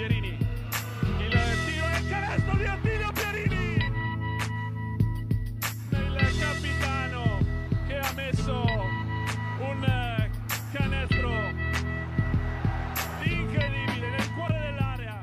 Pierini. Il tiro e il canestro di Attilio Pierini. Il capitano che ha messo un eh, canestro incredibile nel cuore dell'area.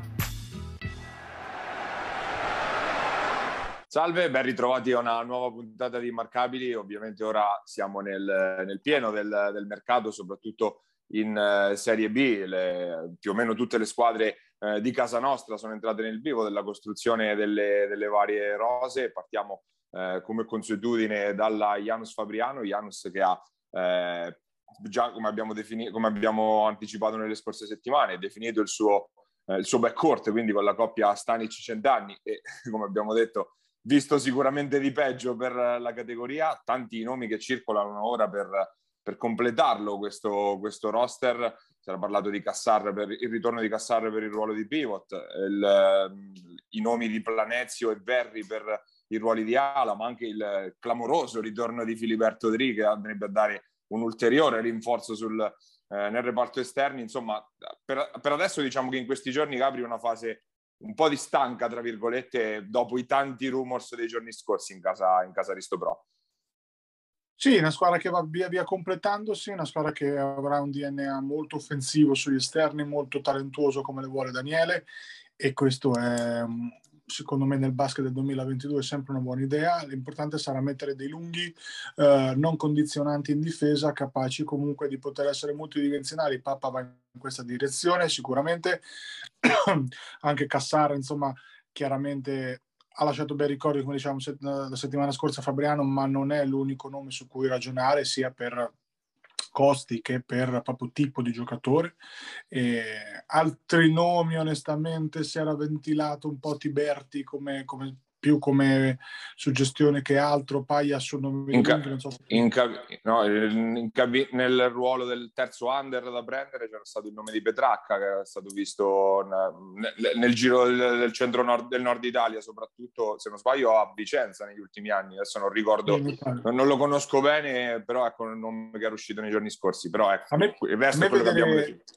Salve, ben ritrovati a una nuova puntata di Immarcabili. Ovviamente ora siamo nel, nel pieno del, del, mercato, soprattutto in uh, Serie B. Le, più o meno tutte le squadre uh, di casa nostra sono entrate nel vivo della costruzione delle, delle varie rose. Partiamo uh, come consuetudine dalla Janus Fabriano, Janus che ha già, come abbiamo, defini- come abbiamo anticipato nelle scorse settimane, definito il suo, il suo backcourt, quindi con la coppia Stanic-Centanni e come abbiamo detto visto sicuramente di peggio per la categoria, tanti nomi che circolano ora per, per completarlo questo, questo, roster. Si era parlato di Cassar per il ritorno di Cassar per il ruolo di pivot, il, i nomi di Planezio e Verri per i ruoli di ala, ma anche il clamoroso ritorno di Filiberto Dri che andrebbe a dare un ulteriore rinforzo sul, eh, nel reparto esterni. Insomma, per, per adesso diciamo che in questi giorni Capri una fase un po' di stanca, tra virgolette, dopo i tanti rumors dei giorni scorsi in casa, in casa Risto Pro. Sì, una squadra che va via via completandosi, una squadra che avrà un DNA molto offensivo sugli esterni, molto talentuoso come le vuole Daniele e questo è secondo me nel basket del 2022 è sempre una buona idea. L'importante sarà mettere dei lunghi eh, non condizionanti in difesa, capaci comunque di poter essere multidimensionali. Papa va in questa direzione sicuramente. Anche Cassara, insomma, chiaramente ha lasciato bei ricordi, come diciamo la settimana scorsa Fabriano, ma non è l'unico nome su cui ragionare, sia per costi che per proprio tipo di giocatore. E altri nomi, onestamente, si era ventilato un po' Tiberti come, come più come suggestione che altro. Paia sono in ca- non so in ca- no, in nel ruolo del terzo under da prendere c'era stato il nome di Petracca che era stato visto nel, nel giro del, del centro nord, del nord Italia, soprattutto se non sbaglio a Vicenza negli ultimi anni. Adesso non ricordo, non, non lo conosco bene, però ecco un nome che era uscito nei giorni scorsi. Però ecco, a me, il resto è quello vedere... che abbiamo detto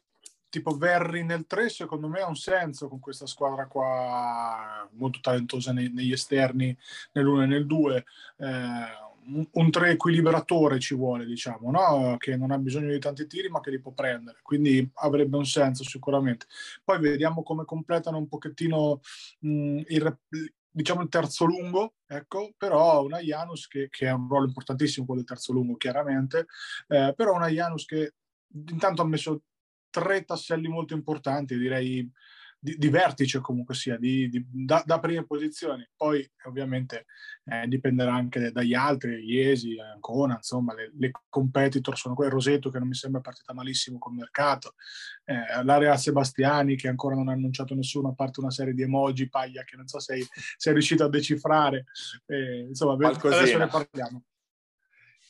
tipo Verri nel 3 secondo me ha un senso con questa squadra qua molto talentosa nei, negli esterni nell'1 e nel 2 eh, un, un 3 equilibratore ci vuole diciamo no? che non ha bisogno di tanti tiri ma che li può prendere. Quindi avrebbe un senso sicuramente. Poi vediamo come completano un pochettino mh, il, diciamo il terzo lungo, ecco, però una Janus che, che ha un ruolo importantissimo quello del terzo lungo chiaramente, eh, però una Janus che intanto ha messo tre tasselli molto importanti, direi di, di vertice comunque sia, di, di, da, da, prime posizioni. Poi ovviamente eh, dipenderà anche dagli altri, Iesi, Ancona, insomma, le, le, competitor sono quelle, Roseto che non mi sembra partita malissimo col mercato, eh, l'area Sebastiani che ancora non ha annunciato nessuno, a parte una serie di emoji, paglia che non so se sei riuscito a decifrare, eh, insomma, Qualcosina. adesso ne parliamo.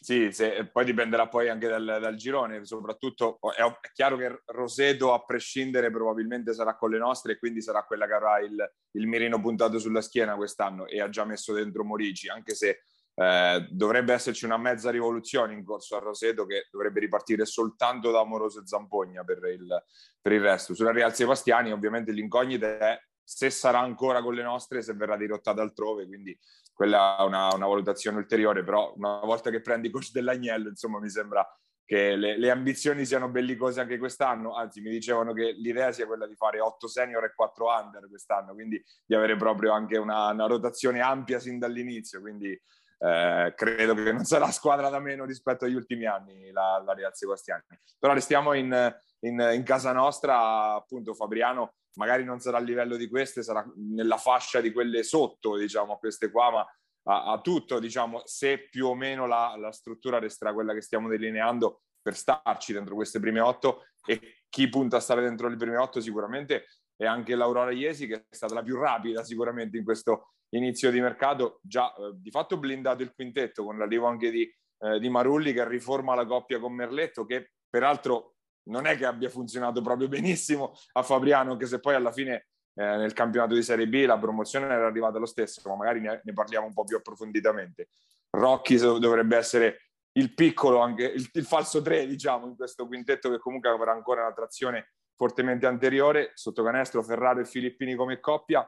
Sì, se, poi dipenderà poi anche dal, dal girone, soprattutto è, è, chiaro che Roseto a prescindere probabilmente sarà con le nostre e quindi sarà quella che avrà il, il mirino puntato sulla schiena quest'anno e ha già messo dentro Morici, anche se eh, dovrebbe esserci una mezza rivoluzione in corso a Roseto che dovrebbe ripartire soltanto da Amoroso e Zampogna per il, per il resto. Sulla Real Sebastiani ovviamente l'incognita è se sarà ancora con le nostre, se verrà dirottata altrove, quindi quella è una, una, valutazione ulteriore, però una volta che prendi coach dell'agnello, insomma, mi sembra che le, le, ambizioni siano bellicose anche quest'anno, anzi mi dicevano che l'idea sia quella di fare 8 senior e 4 under quest'anno, quindi di avere proprio anche una, una rotazione ampia sin dall'inizio, quindi eh, credo che non sarà squadra da meno rispetto agli ultimi anni la, la Real Sebastiani. Però restiamo in, in, in casa nostra, appunto Fabriano magari non sarà a livello di queste, sarà nella fascia di quelle sotto, diciamo, queste qua, ma a, a tutto, diciamo, se più o meno la, la, struttura resterà quella che stiamo delineando per starci dentro queste prime otto e chi punta a stare dentro le prime otto sicuramente è anche l'Aurora Iesi che è stata la più rapida sicuramente in questo inizio di mercato, già eh, di fatto blindato il quintetto con l'arrivo anche di, eh, di Marulli che riforma la coppia con Merletto che peraltro non è che abbia funzionato proprio benissimo a Fabriano, anche se poi alla fine eh, nel campionato di Serie B la promozione era arrivata lo stesso, ma magari ne, ne parliamo un po' più approfonditamente. Rocchi dovrebbe essere il piccolo, anche il, il falso 3, diciamo, in questo quintetto che comunque avrà ancora una trazione fortemente anteriore, sotto canestro Ferraro e Filippini come coppia,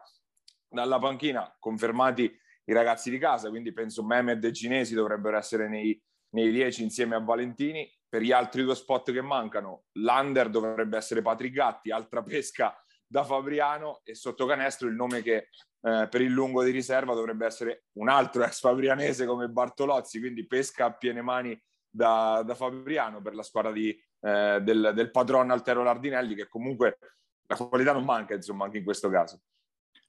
dalla panchina confermati i ragazzi di casa, quindi penso Mehmed e Cinesi dovrebbero essere nei, nei 10 insieme a Valentini. Per gli altri due spot che mancano, l'under dovrebbe essere Patrick Gatti, altra pesca da Fabriano e sotto canestro il nome che eh, per il lungo di riserva dovrebbe essere un altro ex fabrianese come Bartolozzi, quindi pesca a piene mani da, da Fabriano per la squadra di, eh, del, del padrone Altero Lardinelli che comunque la qualità non manca insomma anche in questo caso.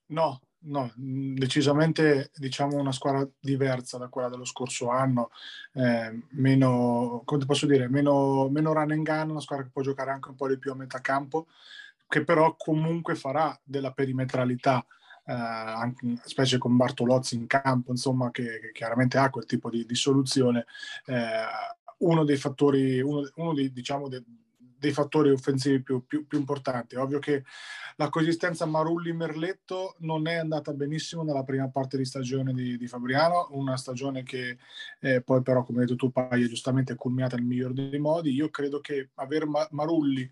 No, no, decisamente diciamo una squadra diversa da quella dello scorso anno, eh, meno, come posso dire, meno, meno run and gun, una squadra che può giocare anche un po' di più a metà campo, che però comunque farà della perimetralità, eh, anche, specie con Bartolozzi in campo, insomma, che, che chiaramente ha quel tipo di, di soluzione. Eh, uno dei fattori, uno, uno dei, diciamo, de, dei fattori offensivi più, più, più, importanti. È ovvio che la coesistenza Marulli-Merletto non è andata benissimo nella prima parte di stagione di, di Fabriano, una stagione che eh, poi però, come hai detto tu, Paia, giustamente culminata nel miglior dei modi. Io credo che avere Ma- Marulli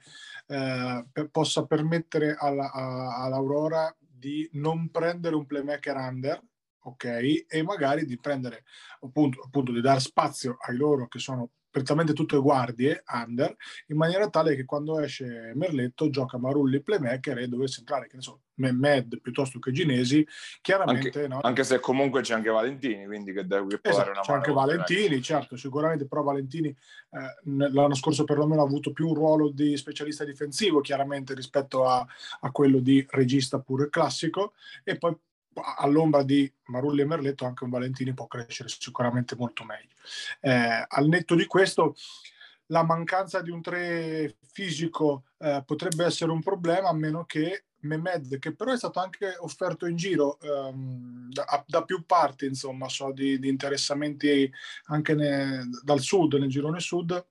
eh, per, possa permettere alla, a, all'Aurora di non prendere un playmaker under, ok? E magari di prendere appunto, appunto di dare spazio ai loro che sono prettamente tutte guardie under, in maniera tale che quando esce Merletto gioca Marulli playmaker e dovesse entrare, che ne so, Mehmed piuttosto che Ginesi, chiaramente... Anche, no? anche se comunque c'è anche Valentini, quindi che deve esatto, una C'è anche Valentini, eh. certo, sicuramente, però Valentini eh, l'anno scorso perlomeno ha avuto più un ruolo di specialista difensivo, chiaramente, rispetto a, a quello di regista pure classico, e poi all'ombra di Marulli e Merletto anche un Valentini può crescere sicuramente molto meglio. Eh, al netto di questo, la mancanza di un 3 fisico eh, potrebbe essere un problema a meno che Mehmed, che però è stato anche offerto in giro ehm, da, da, più parti, insomma, so di, di interessamenti anche ne, dal sud, nel girone sud,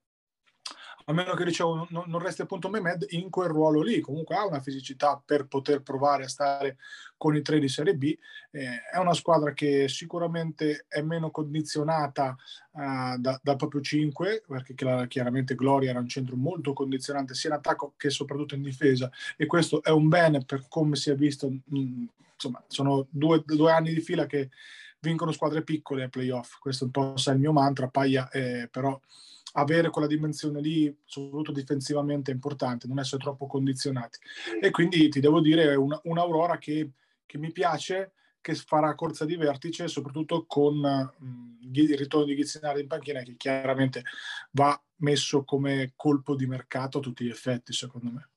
a meno che dicevo non, non resti appunto Mehmed in quel ruolo lì, comunque ha una fisicità per poter provare a stare con i tre di Serie B, eh, è una squadra che sicuramente è meno condizionata uh, da, dal proprio 5, perché chiaramente Gloria era un centro molto condizionante sia in attacco che soprattutto in difesa. E questo è un bene per come si è visto, mh, mm, insomma sono due, due anni di fila che vincono squadre piccole ai playoff, questo un po' il mio mantra, Paglia, eh, però avere quella dimensione lì, soprattutto difensivamente, è importante, non essere troppo condizionati. E quindi ti devo dire una, un'Aurora che, che mi piace, che farà corsa di vertice, soprattutto con mh, il ritorno di Ghizzinari in panchina, che chiaramente va messo come colpo di mercato a tutti gli effetti, secondo me.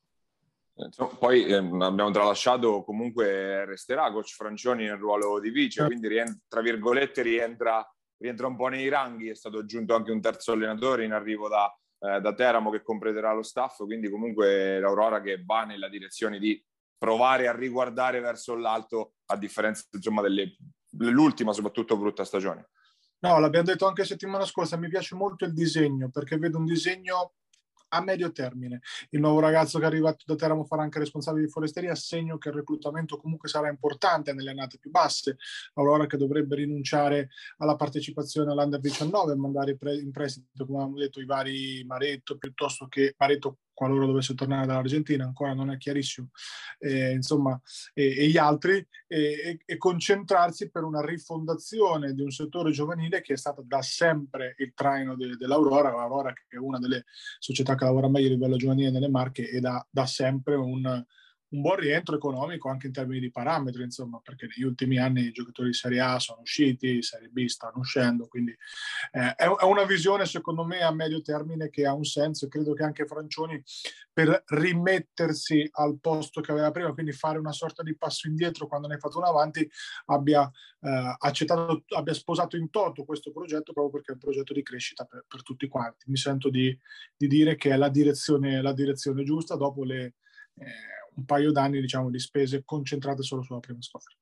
Poi eh, abbiamo tralasciato, comunque resterà coach Francioni nel ruolo di vice, certo. quindi rientra, tra virgolette rientra rientra un po' nei ranghi, è stato aggiunto anche un terzo allenatore in arrivo da, eh, da Teramo che completerà lo staff, quindi comunque l'Aurora che va nella direzione di provare a riguardare verso l'alto a differenza insomma delle, dell'ultima soprattutto brutta stagione. No, l'abbiamo detto anche settimana scorsa, mi piace molto il disegno perché vedo un disegno a medio termine. Il nuovo ragazzo che è arrivato da Teramo farà anche responsabile di foresteria, segno che il reclutamento comunque sarà importante nelle annate più basse. Aurora che dovrebbe rinunciare alla partecipazione all'Under 19 e mandare in prestito, come abbiamo detto, i vari Maretto piuttosto che Maretto qualora dovesse tornare dall'Argentina, ancora non è chiarissimo, eh, insomma, e, e, gli altri, e, e, concentrarsi per una rifondazione di un settore giovanile che è stato da sempre il traino de, dell'Aurora, l'Aurora che è una delle società che lavora meglio a livello giovanile nelle Marche e da, da sempre un, un buon rientro economico anche in termini di parametri, insomma, perché negli ultimi anni i giocatori di Serie A sono usciti, Serie B stanno uscendo, quindi eh, è, una visione secondo me a medio termine che ha un senso e credo che anche Francioni per rimettersi al posto che aveva prima, quindi fare una sorta di passo indietro quando ne è fatto un avanti, abbia eh, accettato, abbia sposato in toto questo progetto proprio perché è un progetto di crescita per, per tutti quanti. Mi sento di, di, dire che è la direzione, la direzione giusta dopo le... Eh, un paio d'anni diciamo, di spese concentrate solo sulla prima squadra.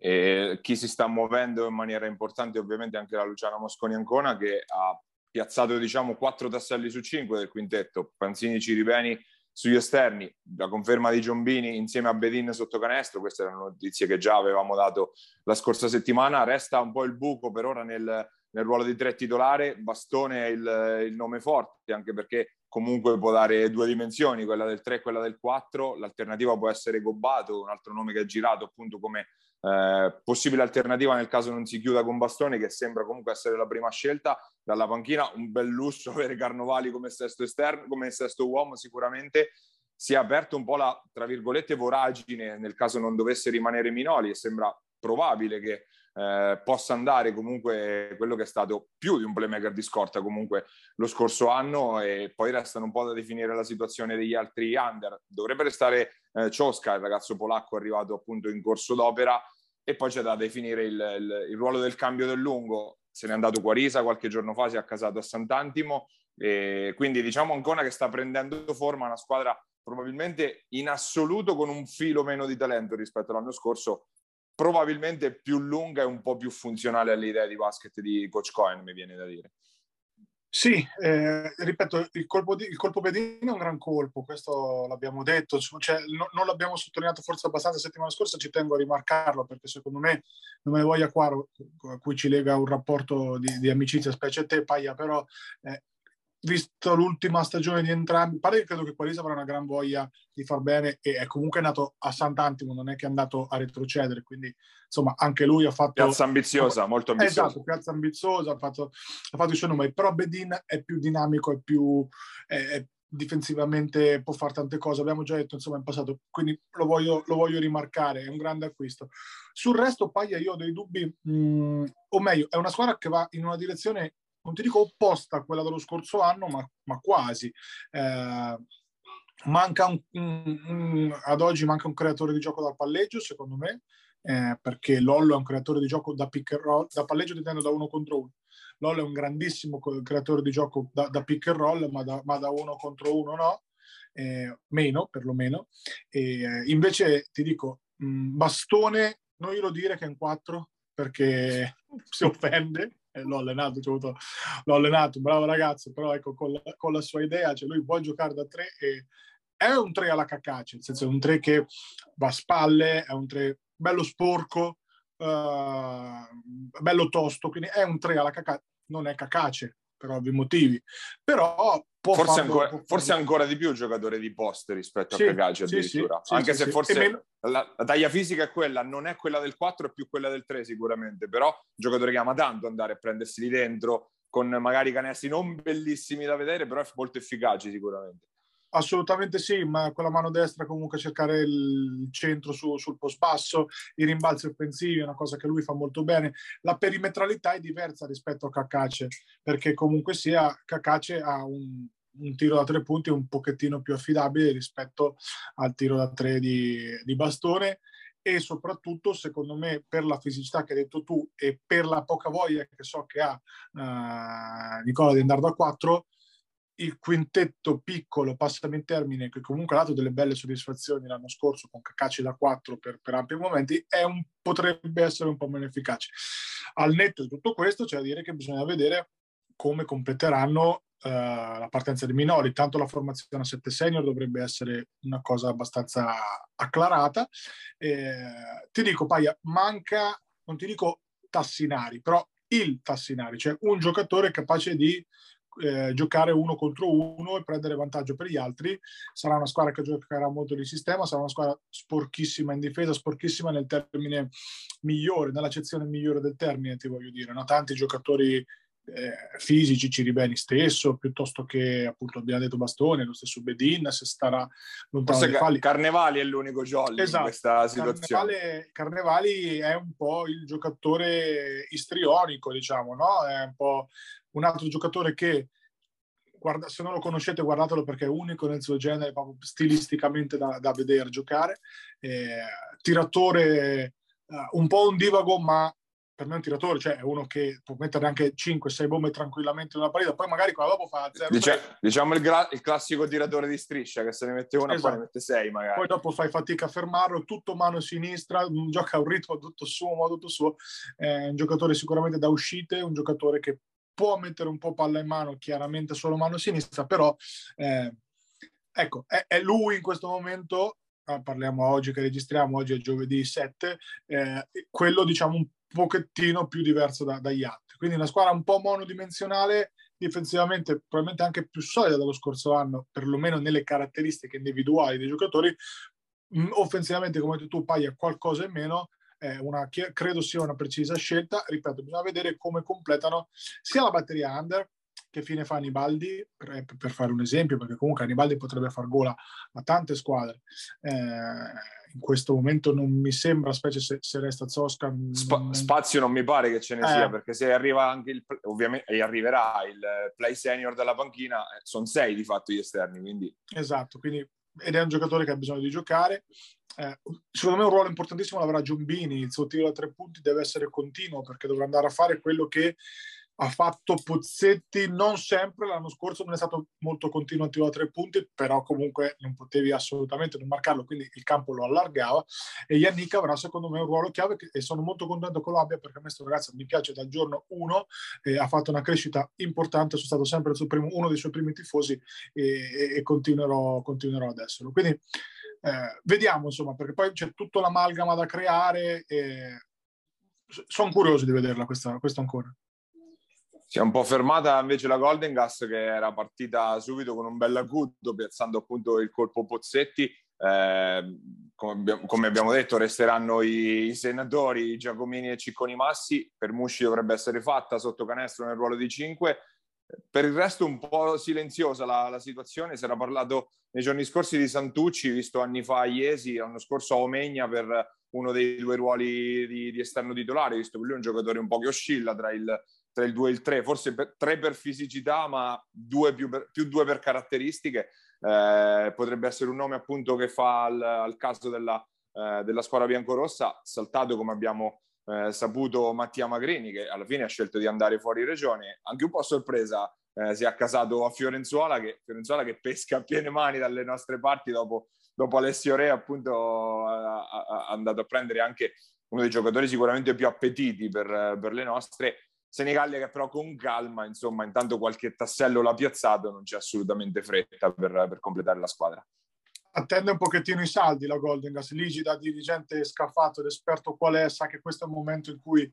E chi si sta muovendo in maniera importante ovviamente anche la Luciana Mosconi Ancona che ha piazzato diciamo quattro tasselli su cinque del quintetto, Panzini Ciribeni sugli esterni, la conferma di Giombini insieme a Bedin sotto canestro, queste erano notizie che già avevamo dato la scorsa settimana, resta un po' il buco per ora nel, nel ruolo di tre titolare, Bastone è il, il nome forte, anche perché comunque può dare due dimensioni, quella del 3 e quella del 4, l'alternativa può essere Gobbato, un altro nome che è girato appunto come eh, possibile alternativa nel caso non si chiuda con Bastone, che sembra comunque essere la prima scelta dalla panchina, un bel lusso avere Carnovali come sesto esterno, come sesto uomo sicuramente, si è aperto un po' la, tra virgolette, voragine nel caso non dovesse rimanere Minoli e sembra probabile che eh, possa andare comunque quello che è stato più di un playmaker di scorta comunque lo scorso anno e poi restano un po' da definire la situazione degli altri under. Dovrebbe restare eh, Cioska, il ragazzo polacco arrivato appunto in corso d'opera e poi c'è da definire il, il, il ruolo del cambio del lungo. Se n'è andato Quarisa qualche giorno fa, si è accasato a Sant'Antimo e quindi diciamo ancora che sta prendendo forma una squadra probabilmente in assoluto con un filo meno di talento rispetto all'anno scorso, probabilmente più lunga e un po' più funzionale alle idee di basket di Coach Cohen, mi viene da dire. Sì, eh, ripeto, il colpo, di, il colpo Bedini è un gran colpo, questo l'abbiamo detto, cioè, no, non l'abbiamo sottolineato forse abbastanza la settimana scorsa, ci tengo a rimarcarlo perché secondo me non me ne voglia qua a cui ci lega un rapporto di, di amicizia, specie a te Paia, però eh, visto l'ultima stagione di entrambi, pare che credo che Qualisa avrà una gran voglia di far bene e è comunque nato a Sant'Antimo, non è che è andato a retrocedere, quindi insomma anche lui ha fatto... Piazza ambiziosa, molto ambiziosa. Esatto, piazza ambiziosa, ha fatto, ha fatto i suoi numeri, però Bedin è più dinamico, è più... È, è difensivamente può fare tante cose, abbiamo già detto insomma in passato, quindi lo voglio, lo voglio rimarcare, è un grande acquisto. Sul resto Paglia io ho dei dubbi, mh, mm, o meglio, è una squadra che va in una direzione non ti dico opposta a quella dello scorso anno, ma, ma quasi. Eh, manca un, un, un, ad oggi manca un creatore di gioco dal palleggio, secondo me, eh, perché Lollo è un creatore di gioco da pick and roll, da palleggio intendo da uno contro uno. Lollo è un grandissimo creatore di gioco da, da pick and roll, ma da, ma da, uno contro uno no, eh, meno perlomeno. E, eh, invece ti dico, mh, Bastone, non glielo dire che è in 4 perché si offende, l'ho allenato, avuto, l'ho allenato, bravo ragazzo, però ecco, con la, con la sua idea, cioè lui vuole giocare da tre e è un tre alla cacace, nel senso è un tre che va a spalle, è un tre bello sporco, uh, bello tosto, quindi è un tre alla cacace, non è cacace per ovvi motivi, però forse, ancora, forse ancora di più giocatore di post rispetto sì, a Cacace addirittura, sì, sì, anche se forse meno... la, la, taglia fisica è quella, non è quella del 4, è più quella del 3 sicuramente, però giocatore che ama tanto andare a prendersi lì dentro con magari canestri non bellissimi da vedere, però molto efficaci sicuramente. Assolutamente sì, ma con la mano destra comunque cercare il centro su, sul post basso, i rimbalzi offensivi è una cosa che lui fa molto bene. La perimetralità è diversa rispetto a Cacace, perché comunque sia Cacace ha un, un tiro da tre punti un pochettino più affidabile rispetto al tiro da tre di, di bastone e soprattutto secondo me per la fisicità che hai detto tu e per la poca voglia che so che ha uh, Nicola di andare da 4 il quintetto piccolo, passami in termine, che comunque ha dato delle belle soddisfazioni l'anno scorso con Cacaci da 4 per, per ampi momenti, un, potrebbe essere un po' meno efficace. Al netto di tutto questo c'è da dire che bisogna vedere come completeranno uh, la partenza dei minori. Tanto la formazione a 7 senior dovrebbe essere una cosa abbastanza acclarata. Eh, ti dico, Paia, manca, non ti dico Tassinari, però il Tassinari, cioè un giocatore capace di eh, giocare uno contro uno e prendere vantaggio per gli altri. Sarà una squadra che giocherà molto di sistema, sarà una squadra sporchissima in difesa, sporchissima nel termine migliore, nell'accezione migliore del termine, ti voglio dire. No? Tanti giocatori eh, fisici, Ciribeni stesso, piuttosto che appunto abbiamo detto Bastone, lo stesso Bedin, se starà lontano dai falli. Carnevali è l'unico jolly esatto. in questa situazione. Carnevali, Carnevali, è un po' il giocatore istrionico, diciamo, no? È un po' un altro giocatore che guarda, se non lo conoscete guardatelo perché è unico nel suo genere, proprio stilisticamente da, da vedere giocare. Eh, tiratore uh, un po' un divago, ma per me è un tiratore, cioè è uno che può mettere anche 5-6 bombe tranquillamente in una partita, poi magari qua dopo fa 0 Dice, Diciamo il, gra- il, classico tiratore di striscia che se ne mette una esatto. poi ne mette 6 magari. Poi dopo fai fatica a fermarlo, tutto mano sinistra, gioca a un ritmo tutto suo, modo tutto suo. È un giocatore sicuramente da uscite, un giocatore che può mettere un po' palla in mano, chiaramente solo mano sinistra, però eh, ecco, è, è, lui in questo momento parliamo oggi che registriamo, oggi è giovedì 7, eh, quello diciamo un pochettino più diverso da, dagli altri. Quindi una squadra un po' monodimensionale, difensivamente probabilmente anche più solida dello scorso anno, perlomeno nelle caratteristiche individuali dei giocatori, mm, offensivamente come tu Paglia qualcosa in meno, una, credo sia una precisa scelta, ripeto, bisogna vedere come completano sia la batteria under che fine fa Anibaldi, per, per, fare un esempio, perché comunque Anibaldi potrebbe far gola a tante squadre. Eh, in questo momento non mi sembra, specie se, se resta Zosca. Sp- spazio non mi pare che ce ne eh. sia, perché se arriva anche il, ovviamente, e arriverà il play senior dalla panchina, eh, sono sei di fatto gli esterni. Quindi... Esatto, quindi, ed è un giocatore che ha bisogno di giocare. Eh, secondo me un ruolo importantissimo l'avrà Giombini, il suo tiro da tre punti deve essere continuo perché dovrà andare a fare quello che ha fatto Pozzetti non sempre, l'anno scorso non è stato molto continuativo a tre punti, però comunque non potevi assolutamente non marcarlo, quindi il campo lo allargava e Yannick avrà secondo me un ruolo chiave e sono molto contento con l'abbia perché a me questo ragazzo mi piace dal giorno uno, eh, ha fatto una crescita importante, sono stato sempre primo, uno dei suoi primi tifosi e, e, continuerò, continuerò, ad esserlo. Quindi eh, vediamo insomma, perché poi c'è tutto l'amalgama da creare e sono curioso di vederla questa, questa ancora. Si è un po' fermata invece la Golden Gas che era partita subito con un bel acuto piazzando appunto il colpo Pozzetti. Eh, come, abbiamo, detto resteranno i, i, senatori Giacomini e Cicconi Massi. Per Musci dovrebbe essere fatta sotto canestro nel ruolo di 5. Per il resto un po' silenziosa la, la situazione. Si era parlato nei giorni scorsi di Santucci, visto anni fa a Iesi, l'anno scorso a Omegna per uno dei due ruoli di, di esterno titolare, visto che lui è un giocatore un po' che oscilla tra il tra il 2 e il 3, forse per, 3 per fisicità, ma 2 più, per, più 2 per caratteristiche. Eh, potrebbe essere un nome appunto che fa al, al caso della, eh, della squadra biancorossa, saltato come abbiamo eh, saputo Mattia Magrini, che alla fine ha scelto di andare fuori regione, anche un po' sorpresa. Eh, si è accasato a Fiorenzuola che, Fiorenzuola che pesca a piene mani dalle nostre parti dopo, dopo Alessio Re appunto ha andato a prendere anche uno dei giocatori sicuramente più appetiti per, per le nostre Senigallia che però con calma, insomma, intanto qualche tassello l'ha piazzato, non c'è assolutamente fretta per, per completare la squadra. Attende un pochettino i saldi la Golden Gas, Ligi da dirigente scafato ed esperto qual è, sa che questo è un momento in cui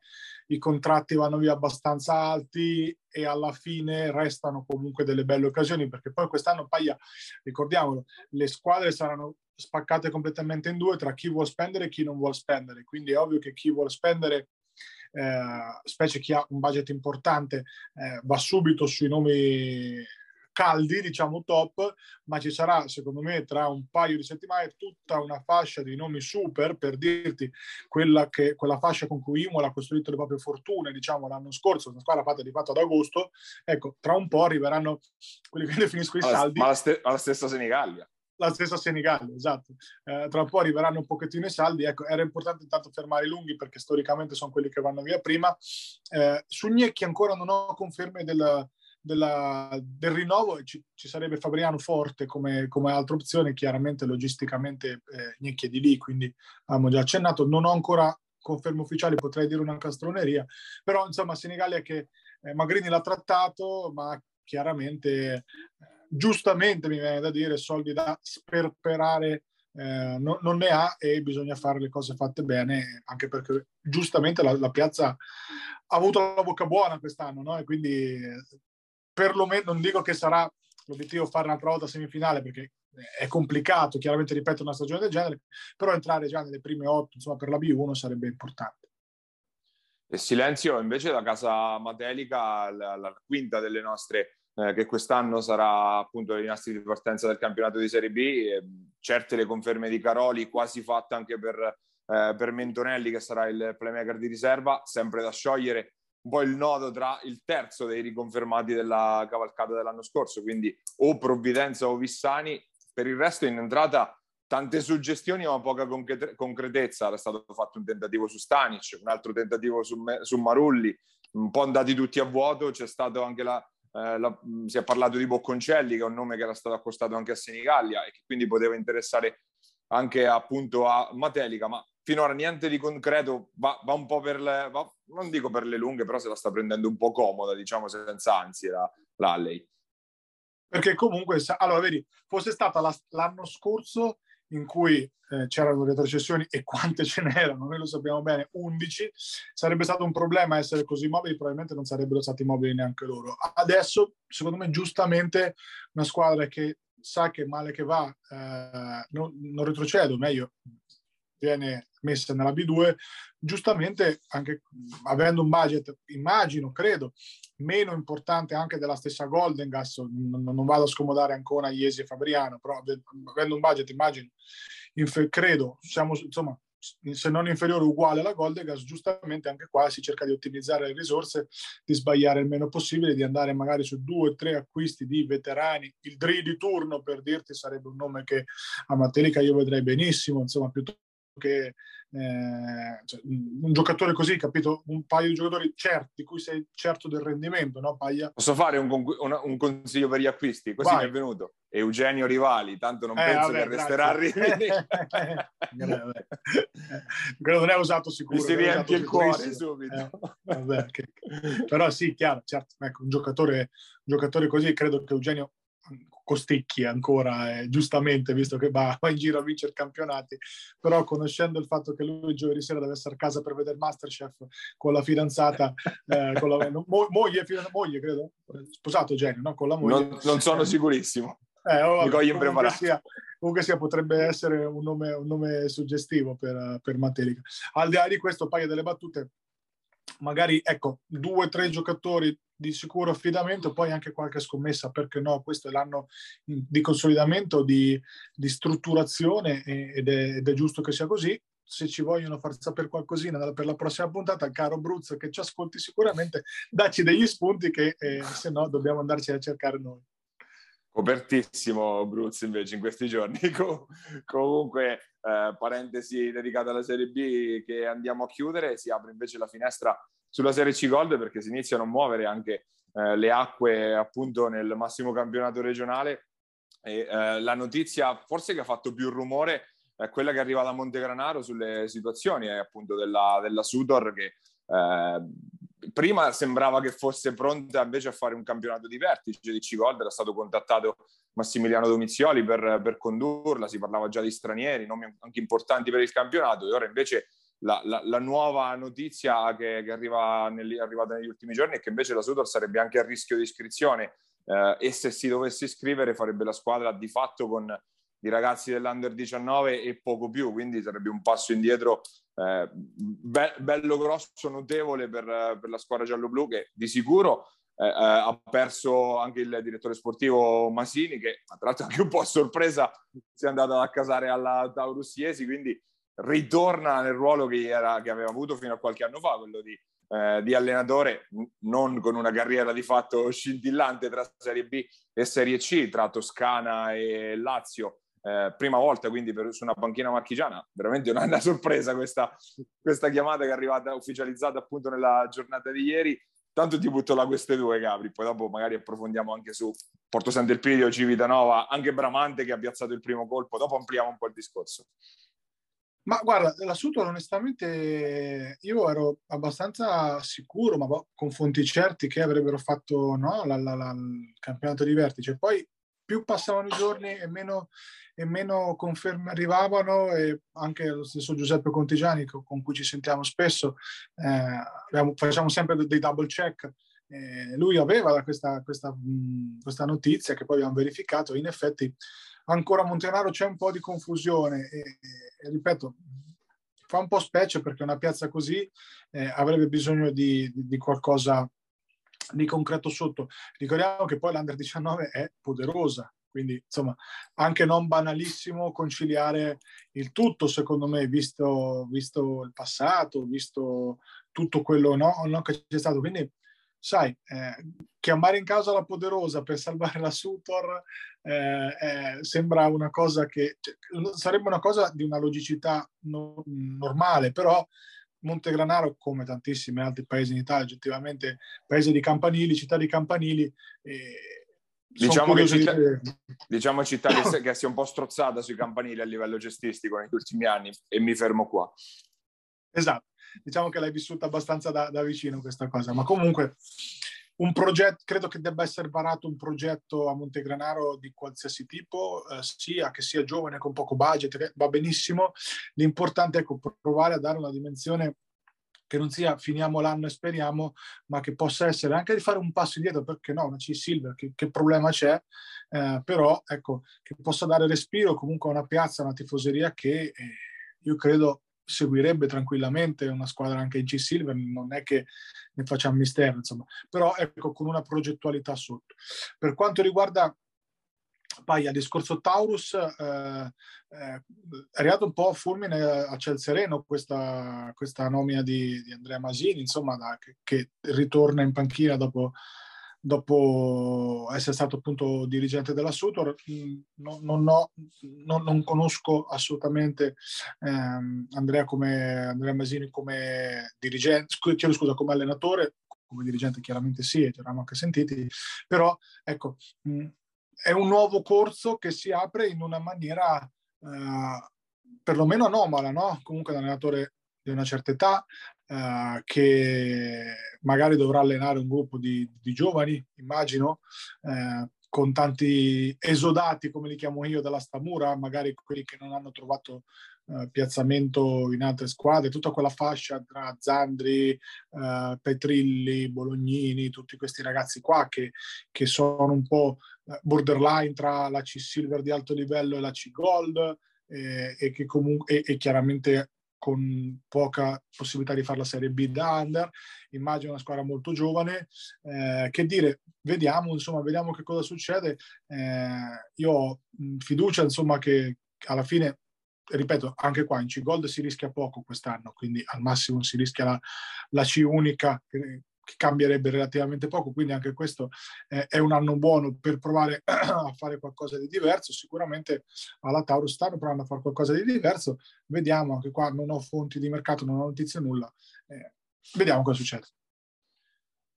i contratti vanno via abbastanza alti e alla fine restano comunque delle belle occasioni perché poi quest'anno Paglia, ricordiamolo, le squadre saranno spaccate completamente in due tra chi vuole spendere e chi non vuole spendere, quindi è ovvio che chi vuole spendere eh, specie chi ha un budget importante, eh, va subito sui nomi caldi, diciamo top, ma ci sarà secondo me tra un paio di settimane tutta una fascia di nomi super per dirti quella, che, quella fascia con cui Imola ha costruito le proprie fortune, diciamo l'anno scorso, una squadra fatta di fatto ad agosto, ecco, tra un po' arriveranno quelli che definisco i saldi. Ma la, st- ma la stessa Senigallia la stessa Senigallia, esatto. Eh, tra un po' arriveranno un pochettino i saldi. Ecco, era importante intanto fermare i lunghi perché storicamente sono quelli che vanno via prima. Eh, su Gnecchi ancora non ho conferme del, della, del rinnovo, ci, ci, sarebbe Fabriano Forte come, come altra opzione, chiaramente logisticamente eh, Gnecchi è di lì, quindi abbiamo già accennato. Non ho ancora conferme ufficiali, potrei dire una castroneria, però insomma Senigallia che eh, Magrini l'ha trattato, ma chiaramente giustamente mi viene da dire soldi da sperperare eh, no, non ne ha e bisogna fare le cose fatte bene anche perché giustamente la, la piazza ha avuto la bocca buona quest'anno no? e quindi perlomeno non dico che sarà l'obiettivo fare un'altra volta semifinale perché è complicato chiaramente ripeto una stagione del genere però entrare già nelle prime otto insomma per la B1 sarebbe importante e silenzio invece la casa Matelica la, la quinta delle nostre eh, che quest'anno sarà appunto i nastri di partenza del campionato di Serie B. E certe le conferme di Caroli, quasi fatte anche per, eh, per Mentonelli, che sarà il playmaker di riserva, sempre da sciogliere un po' il nodo tra il terzo dei riconfermati della cavalcata dell'anno scorso, quindi o Provvidenza o Vissani. Per il resto in entrata tante suggestioni ma poca concretezza. Era stato fatto un tentativo su Stanic, un altro tentativo su, su Marulli, un po' andati tutti a vuoto. C'è stato anche la, eh, la, si è parlato di Bocconcelli, che è un nome che era stato accostato anche a Senigallia e che quindi poteva interessare anche appunto a Matelica, ma finora niente di concreto, va, va un po' per le, va, non dico per le lunghe, però se la sta prendendo un po' comoda, diciamo senza ansie la, la lei. Perché comunque, allora vedi, fosse stata la, l'anno scorso in cui eh, c'erano retrocessioni e quante ce n'erano, noi lo sappiamo bene, 11, sarebbe stato un problema essere così mobili, probabilmente non sarebbero stati mobili neanche loro. Adesso, secondo me, giustamente una squadra che sa che male che va eh, non, non retrocede, meglio, viene messa nella B2, giustamente anche avendo un budget, immagino, credo, meno importante anche della stessa Golden Gas, non, vado a scomodare ancora Iesi e Fabriano, però avendo un budget, immagino, credo, siamo insomma se non inferiore uguale alla Golden Gas, giustamente anche qua si cerca di ottimizzare le risorse, di sbagliare il meno possibile, di andare magari su due o tre acquisti di veterani. Il Dri di turno, per dirti, sarebbe un nome che a Matelica io vedrei benissimo, insomma, piuttosto che eh, cioè, un giocatore così, capito? Un paio di giocatori certi, di cui sei certo del rendimento, no? Paglia. Posso fare un, un, un consiglio per gli acquisti? Così Vai. mi è venuto. Eugenio Rivali, tanto non eh, penso vabbè, che resterà a Rimini. Quello non è usato sicuro. Mi si riempie il cuore subito. Eh, vabbè, che... Però sì, chiaro, certo. Ecco, un giocatore, un giocatore così, credo che Eugenio costicchi ancora, eh, giustamente, visto che va, in giro a vincere campionati, però conoscendo il fatto che lui giovedì sera deve essere a casa per vedere Masterchef con la fidanzata, eh, con la mo, moglie, moglie, credo, sposato Genio, no? Con la moglie. Non, non sono sicurissimo. Eh, oh, vabbè, comunque, sia, comunque sia, potrebbe essere un nome, un nome suggestivo per, per Matelica. Al di là di questo, paio delle battute, magari ecco due o tre giocatori di sicuro affidamento, poi anche qualche scommessa, perché no? Questo è l'anno di consolidamento, di, di strutturazione ed è, ed è, giusto che sia così. Se ci vogliono far sapere qualcosina per la prossima puntata, caro Bruzzo, che ci ascolti sicuramente, dacci degli spunti che eh, se no dobbiamo andarci a cercare noi. Copertissimo Bruzzo invece in questi giorni. comunque, eh, parentesi dedicata alla Serie B che andiamo a chiudere, si apre invece la finestra sulla Serie C Gold perché si iniziano a muovere anche eh, le acque appunto nel massimo campionato regionale e eh, la notizia forse che ha fatto più rumore è quella che arriva da Montegranaro sulle situazioni è appunto della, della Sudor che eh, prima sembrava che fosse pronta invece a fare un campionato di vertice di C-Gold, era stato contattato Massimiliano Domizioli per, per, condurla, si parlava già di stranieri, nomi anche importanti per il campionato e ora invece la, la, la nuova notizia che, che arriva negli, è arrivata negli ultimi giorni è che invece la Sudor sarebbe anche a rischio di iscrizione eh, e se si dovesse iscrivere farebbe la squadra di fatto con i ragazzi dell'Under 19 e poco più, quindi sarebbe un passo indietro eh, be- bello grosso, notevole per, per la squadra giallo-blu che di sicuro eh, eh, ha perso anche il direttore sportivo Masini che tra l'altro anche un po' a sorpresa si è andato ad accasare alla Taurus Iesi, quindi ritorna nel ruolo che, era, che, aveva avuto fino a qualche anno fa, quello di, eh, di, allenatore, non con una carriera di fatto scintillante tra Serie B e Serie C, tra Toscana e Lazio. Eh, prima volta quindi per, su una panchina marchigiana, veramente una, una sorpresa questa, questa, chiamata che è arrivata ufficializzata appunto nella giornata di ieri. Tanto ti butto là queste due, Gabri, poi dopo magari approfondiamo anche su Porto Sant'Elpidio, Civitanova, anche Bramante che ha piazzato il primo colpo, dopo ampliamo un po' il discorso. Ma guarda, la Sutton onestamente io ero abbastanza sicuro, ma boh, con fonti certi, che avrebbero fatto no, la, la, la, il campionato di vertice. Poi più passavano i giorni e meno, e meno conferme arrivavano e anche lo stesso Giuseppe Contigiani con cui ci sentiamo spesso, eh, abbiamo, facciamo sempre dei double check. Eh, lui aveva questa, questa, questa notizia che poi abbiamo verificato, in effetti ancora a Montenaro c'è un po' di confusione e, e, ripeto, fa un po' specie perché una piazza così eh, avrebbe bisogno di, di, di, qualcosa di concreto sotto. Ricordiamo che poi l'Under 19 è poderosa, quindi insomma anche non banalissimo conciliare il tutto secondo me, visto, visto il passato, visto tutto quello no, no, che c'è stato. Quindi sai, eh, chiamare in causa la Poderosa per salvare la Sutor eh, eh, sembra una cosa che cioè, sarebbe una cosa di una logicità no, normale, però Montegranaro, come tantissimi altri paesi in Italia, oggettivamente paese di campanili, città di campanili. Eh, diciamo, che città, di... diciamo città che, che si è un po' strozzata sui campanili a livello gestistico negli ultimi anni e mi fermo qua. Esatto diciamo che l'hai vissuta abbastanza da, da vicino questa cosa, ma comunque un progetto, credo che debba essere varato un progetto a Montegranaro di qualsiasi tipo, eh, sia che sia giovane con poco budget, va benissimo. L'importante è ecco, provare a dare una dimensione che non sia finiamo l'anno e speriamo, ma che possa essere anche di fare un passo indietro, perché no, una C-Silver, che, che, problema c'è, eh, però ecco, che possa dare respiro comunque a una piazza, a una tifoseria che eh, io credo seguirebbe tranquillamente una squadra anche in C-Silver, non è che ne facciamo mistero, insomma, però ecco con una progettualità sotto. Per quanto riguarda poi al discorso Taurus eh, eh, è arrivato un po' a fulmine a ciel sereno questa, questa nomina di, di, Andrea Masini, insomma, da, che, che, ritorna in panchina dopo, dopo, essere stato appunto dirigente della Sutor. Mm, non, non, ho, non, non conosco assolutamente ehm, Andrea, come, Andrea Masini come dirigente, chiedo scusa, come allenatore, come dirigente chiaramente sì, ci eravamo anche sentiti, però ecco, mh, mm, è un nuovo corso che si apre in una maniera eh, perlomeno anomala, no? Comunque un allenatore di una certa età eh, che magari dovrà allenare un gruppo di, di giovani, immagino, eh, con tanti esodati, come li chiamo io, dalla Stamura, magari quelli che non hanno trovato eh, piazzamento in altre squadre, tutta quella fascia tra Zandri, eh, Petrilli, Bolognini, tutti questi ragazzi qua che, che sono un po' eh, borderline tra la C-Silver di alto livello e la C-Gold eh, e che comunque e, e chiaramente con poca possibilità di fare la Serie B da under, immagino una squadra molto giovane, eh, che dire, vediamo, insomma, vediamo che cosa succede. Eh, io ho fiducia, insomma, che alla fine ripeto, anche qua in C-Gold si rischia poco quest'anno, quindi al massimo si rischia la, la C unica che, cambierebbe relativamente poco, quindi anche questo eh, è un anno buono per provare a fare qualcosa di diverso. Sicuramente alla Taurus stanno provando a fare qualcosa di diverso, vediamo anche qua, non ho fonti di mercato, non ho notizie, nulla, eh, vediamo cosa succede.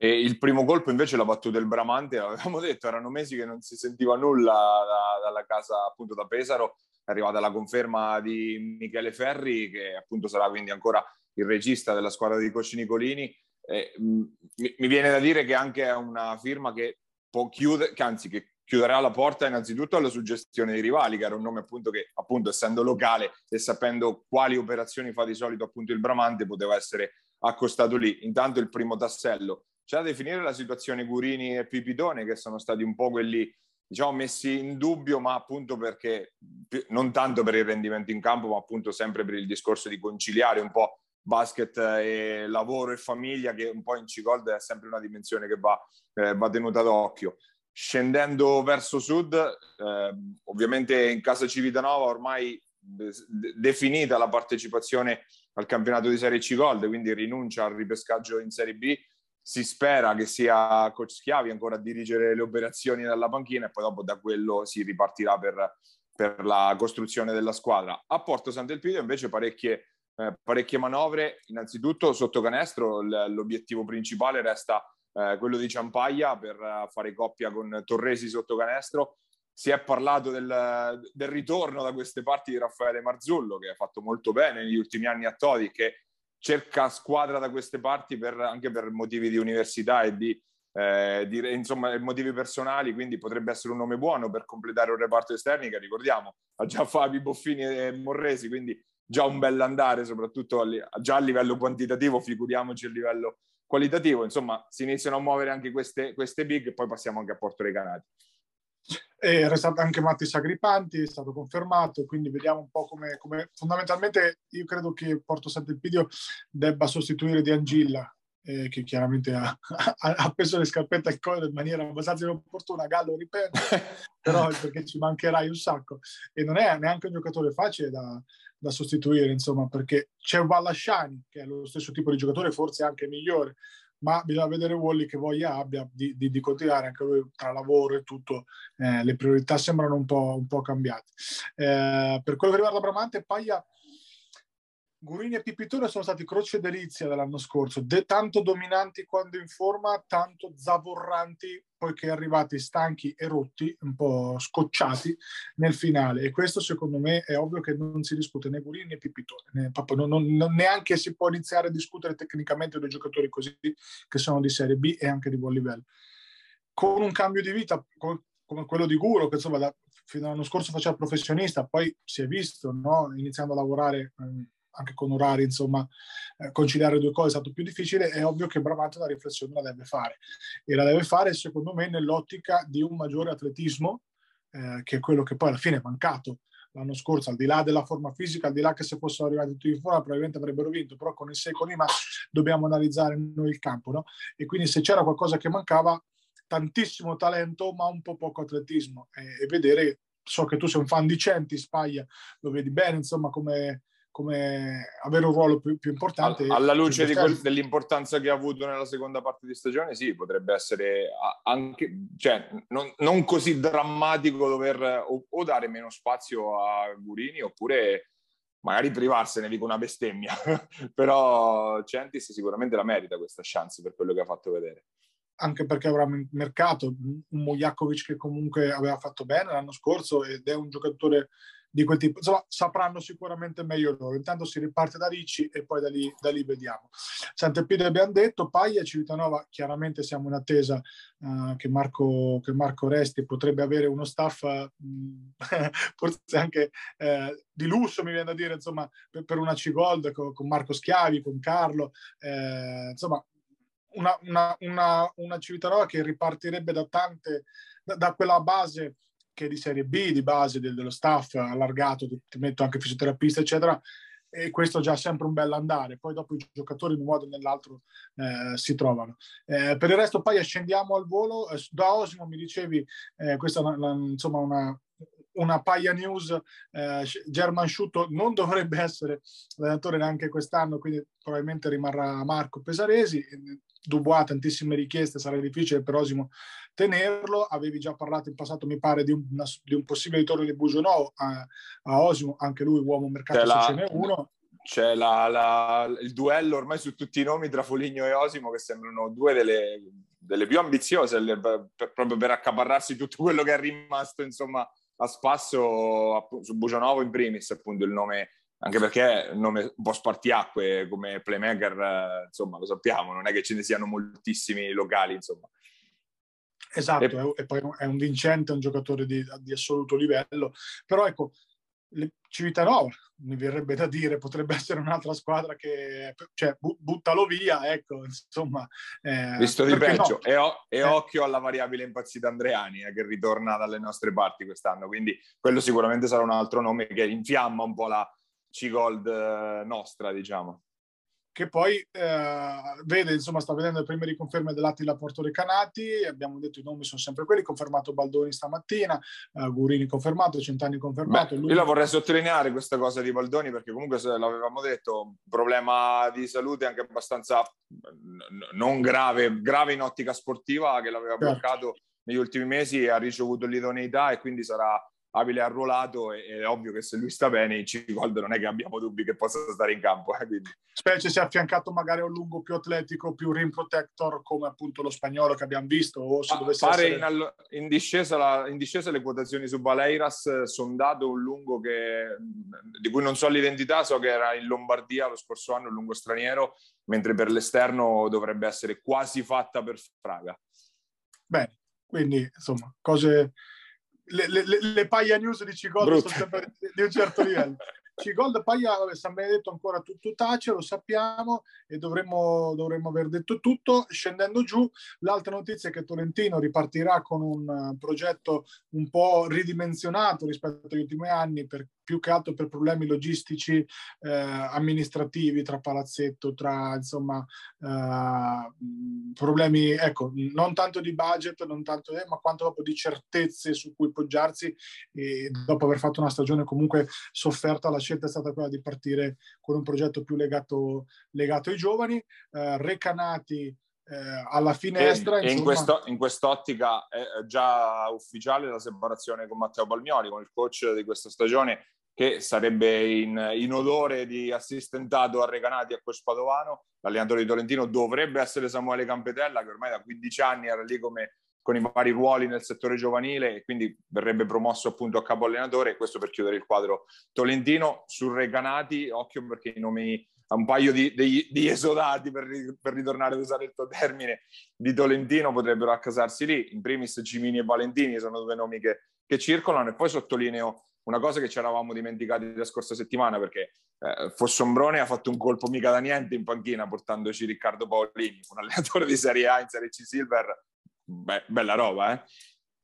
E il primo colpo invece l'ha battuto il Bramante, avevamo detto, erano mesi che non si sentiva nulla da, dalla casa appunto da Pesaro, è arrivata la conferma di Michele Ferri, che appunto sarà quindi ancora il regista della squadra di Cosci Nicolini. Eh, mi, viene da dire che anche è una firma che può chiudere, che anzi che chiuderà la porta innanzitutto alla suggestione dei rivali, che era un nome appunto che appunto essendo locale e sapendo quali operazioni fa di solito appunto il Bramante poteva essere accostato lì. Intanto il primo tassello. C'è da definire la situazione Gurini e Pipitone che sono stati un po' quelli diciamo, messi in dubbio, ma appunto perché non tanto per il rendimento in campo, ma appunto sempre per il discorso di conciliare un po' basket e lavoro e famiglia, che un po' in C-Gold è sempre una dimensione che va, eh, va tenuta d'occhio. Scendendo verso sud, eh, ovviamente in casa Civitanova ormai de- definita la partecipazione al campionato di Serie C Gold, quindi rinuncia al ripescaggio in Serie B, si spera che sia coach Schiavi ancora a dirigere le operazioni dalla panchina e poi dopo da quello si ripartirà per, per la costruzione della squadra. A Porto Sant'Elpidio invece parecchie, eh, parecchie manovre, innanzitutto sotto canestro l'obiettivo principale resta eh, quello di Ciampaglia per fare coppia con Torresi sotto canestro. Si è parlato del, del ritorno da queste parti di Raffaele Marzullo che ha fatto molto bene negli ultimi anni a Todi che cerca squadra da queste parti per, anche per motivi di università e di, eh, di, insomma, motivi personali, quindi potrebbe essere un nome buono per completare un reparto esterni che ricordiamo ha già Fabi Boffini e Morresi, quindi già un bell'andare, soprattutto a, già a livello quantitativo, figuriamoci a livello qualitativo. Insomma, si iniziano a muovere anche queste, queste big e poi passiamo anche a Porto Recanati. Era stato anche Matti Sagripanti, è stato confermato, quindi vediamo un po' come, come fondamentalmente io credo che Porto Sant'Elpidio debba sostituire Di Angilla, eh, che chiaramente ha, ha, ha, preso le scarpette al collo in maniera abbastanza inopportuna, Gallo ripeto, però perché ci mancherai un sacco. E non è neanche un giocatore facile da, da sostituire, insomma, perché c'è Vallasciani, che è lo stesso tipo di giocatore, forse anche migliore, ma bisogna vedere Wally che voglia abbia di, di, di continuare anche lui tra lavoro e tutto, eh, le priorità sembrano un po', un po cambiate. Eh, per quello che riguarda Bramante, Paglia Gurini e Pipitone sono stati croce delizia dell'anno scorso, de- tanto dominanti quando in forma, tanto zavorranti poiché arrivati stanchi e rotti, un po' scocciati nel finale. E questo secondo me è ovvio che non si discute né Gurini né Pipitone, né, non, non, non, neanche si può iniziare a discutere tecnicamente due giocatori così che sono di Serie B e anche di buon livello. Con un cambio di vita come quello di Guro, che insomma da, fino all'anno scorso faceva professionista, poi si è visto no? iniziando a lavorare. Eh, anche con orari, insomma, eh, conciliare due cose è stato più difficile, è ovvio che Bramante una riflessione la deve fare. E la deve fare, secondo me, nell'ottica di un maggiore atletismo, eh, che è quello che poi alla fine è mancato l'anno scorso, al di là della forma fisica, al di là che se fossero arrivati tutti in forma probabilmente avrebbero vinto, però con il secoli ma dobbiamo analizzare noi il campo, no? E quindi se c'era qualcosa che mancava, tantissimo talento ma un po' poco atletismo e, e vedere so che tu sei un fan di Centi, Spaglia, lo vedi bene, insomma, come, come avere un ruolo più, più importante. Alla luce quel, dell'importanza che ha avuto nella seconda parte di stagione, sì, potrebbe essere anche, cioè, non, non così drammatico dover o, o, dare meno spazio a Gurini oppure magari privarsene, dico una bestemmia, però Centis sicuramente la merita questa chance per quello che ha fatto vedere anche perché avrà mercato un Mojakovic che comunque aveva fatto bene l'anno scorso ed è un giocatore di quel tipo. Insomma, sapranno sicuramente meglio loro. Intanto si riparte da Ricci e poi da lì, da lì vediamo. Sant'Epide abbiamo detto, Paglia, Civitanova, chiaramente siamo in attesa uh, che, Marco, che, Marco, Resti potrebbe avere uno staff uh, forse anche uh, di lusso, mi viene da dire, insomma, per, per una C-Gold con, con, Marco Schiavi, con Carlo, eh, insomma, una, una, una, una Civitanova che ripartirebbe da tante, da, da quella base che di serie B, di base del, dello staff allargato, ti metto anche fisioterapista, eccetera, e questo già sempre un bel andare. Poi dopo i giocatori in un modo o nell'altro eh, si trovano. Eh, per il resto poi ascendiamo al volo. Eh, da Osimo mi dicevi, eh, questa è una, una, insomma una, una paia news, eh, German Sciutto non dovrebbe essere allenatore neanche quest'anno, quindi probabilmente rimarrà Marco Pesaresi. Dubois tantissime richieste, sarà difficile per Osimo tenerlo. Avevi già parlato in passato, mi pare, di un, una, di un possibile ritorno di Bujonò a, a, Osimo, anche lui uomo mercato se ce n'è uno. C'è la, la, il duello ormai su tutti i nomi tra Foligno e Osimo che sembrano due delle, delle più ambiziose le, per, proprio per accaparrarsi tutto quello che è rimasto insomma a spasso su Bucionovo in primis appunto il nome anche perché è un nome un po' spartiacque come playmaker, eh, insomma, lo sappiamo, non è che ce ne siano moltissimi locali, insomma. Esatto, e, e poi è un vincente, è un giocatore di, di assoluto livello, però ecco, Civitanova, mi verrebbe da dire, potrebbe essere un'altra squadra che cioè, buttalo via, ecco, insomma. Eh, Visto di peggio, no? e, o- e eh. occhio alla variabile impazzita Andreani, eh, che ritorna dalle nostre parti quest'anno, quindi quello sicuramente sarà un altro nome che infiamma un po' la, C-Gold eh, nostra, diciamo. Che poi eh, vede, insomma, sta vedendo le prime riconferme dell'Attila Portorecanati, abbiamo detto i nomi sono sempre quelli, confermato Baldoni stamattina, uh, Gurini confermato, Centani confermato. Beh, io la vorrei sottolineare questa cosa di Baldoni perché comunque se l'avevamo detto, problema di salute anche abbastanza non grave, grave in ottica sportiva che l'aveva certo. bloccato negli ultimi mesi, ha ricevuto l'idoneità e quindi sarà abile arruolato e è ovvio che se lui sta bene C-Gold non è che abbiamo dubbi che possa stare in campo. Eh. Specie se affiancato magari a un lungo più atletico, più rim protector come appunto lo spagnolo che abbiamo visto. O se dovesse pare essere... in, all- in, discesa la, in, discesa le quotazioni su Baleiras sono dato un lungo che, di cui non so l'identità, so che era in Lombardia lo scorso anno, un lungo straniero, mentre per l'esterno dovrebbe essere quasi fatta per Fraga. Bene, quindi insomma, cose le, le, le paia news di Cigold sono sempre di un certo livello. Cigold Paia, vabbè, San Benedetto ancora tutto tace, lo sappiamo e dovremmo, dovremmo, aver detto tutto. Scendendo giù, l'altra notizia è che Tolentino ripartirà con un progetto un po' ridimensionato rispetto agli ultimi anni per più che altro per problemi logistici eh, amministrativi tra palazzetto, tra insomma eh, problemi, ecco, non tanto di budget, non tanto, eh, ma quanto proprio di certezze su cui poggiarsi e dopo aver fatto una stagione comunque sofferta, la scelta è stata quella di partire con un progetto più legato, legato ai giovani. Eh, Recanati eh, alla finestra. E, in, questo, in, quest'ottica è già ufficiale la separazione con Matteo Palmioli, con il coach di questa stagione che sarebbe in, in, odore di assistentato a Recanati a Coach Padovano. L'allenatore di Tolentino dovrebbe essere Samuele Campetella, che ormai da 15 anni era lì come, con i vari ruoli nel settore giovanile e quindi verrebbe promosso appunto a capo allenatore. Questo per chiudere il quadro tolentino. Su Recanati, occhio perché i nomi un paio di, di, di esodati, per, per, ritornare ad usare il tuo termine, di Tolentino potrebbero accasarsi lì. In primis Cimini e Valentini sono due nomi che, che circolano e poi sottolineo una cosa che ci eravamo dimenticati la scorsa settimana perché eh, Fossombrone ha fatto un colpo mica da niente in panchina portandoci Riccardo Paolini, un allenatore di Serie A in Serie C Silver, Beh, bella roba, eh?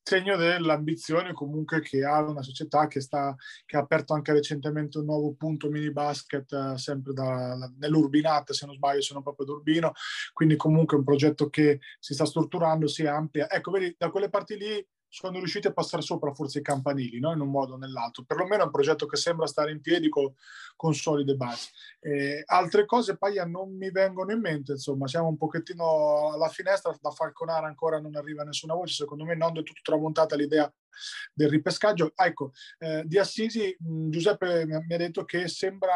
segno dell'ambizione comunque che ha una società che, sta, che ha aperto anche recentemente un nuovo punto mini basket eh, sempre da, nell'Urbinata se non sbaglio sono proprio d'Urbino quindi comunque un progetto che si sta strutturando si amplia. Ecco vedi da quelle parti lì sono riusciti a passare sopra forse i campanili, no? in un modo o nell'altro. Perlomeno è un progetto che sembra stare in piedi con, con solide basi. Eh, altre cose, Paglia, non mi vengono in mente, insomma, siamo un pochettino alla finestra, da Falconara ancora non arriva nessuna voce, secondo me non del tutto tramontata l'idea del ripescaggio. ecco, eh, di Assisi, mh, Giuseppe mi ha detto che sembra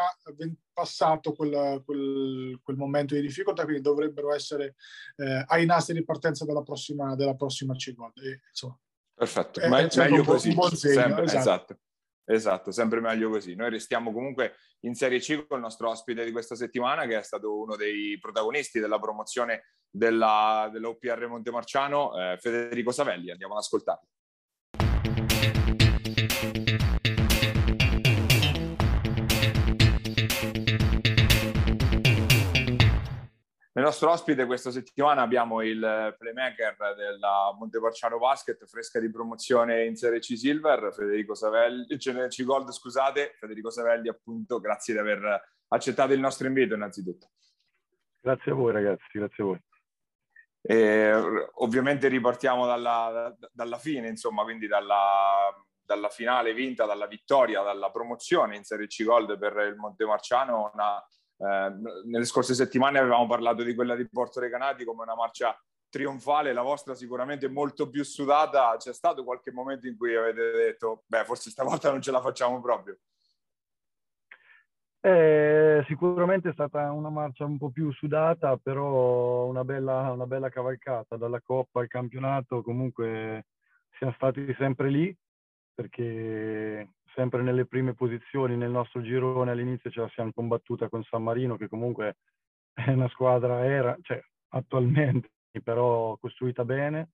passato quel, quel, quel, momento di difficoltà, quindi dovrebbero essere eh, ai nastri di partenza della prossima, della prossima C-Gold. insomma, Perfetto, eh, Ma, meglio così. Sempre, esatto. esatto. Esatto, sempre meglio così. Noi restiamo comunque in Serie C con il nostro ospite di questa settimana, che è stato uno dei protagonisti della promozione della, dell'OPR Montemarciano, eh, Federico Savelli. Andiamo ad ascoltarlo. Nel nostro ospite questa settimana abbiamo il playmaker della Monteporciano Basket, fresca di promozione in Serie C Silver, Federico Savelli, C Gold, scusate, Federico Savelli appunto, grazie di aver accettato il nostro invito innanzitutto. Grazie a voi ragazzi, grazie a voi. E, ovviamente ripartiamo dalla, dalla, fine, insomma, quindi dalla, dalla, finale vinta, dalla vittoria, dalla promozione in Serie C Gold per il Montemarciano, una eh, nelle scorse settimane avevamo parlato di quella di Porto Recanati come una marcia trionfale, la vostra sicuramente molto più sudata. C'è stato qualche momento in cui avete detto, beh, forse stavolta non ce la facciamo proprio? Eh, sicuramente è stata una marcia un po' più sudata, però una bella, una bella cavalcata dalla Coppa al campionato. Comunque siamo stati sempre lì perché sempre nelle prime posizioni nel nostro girone all'inizio ce la siamo combattuta con San Marino che comunque è una squadra era, cioè attualmente però costruita bene,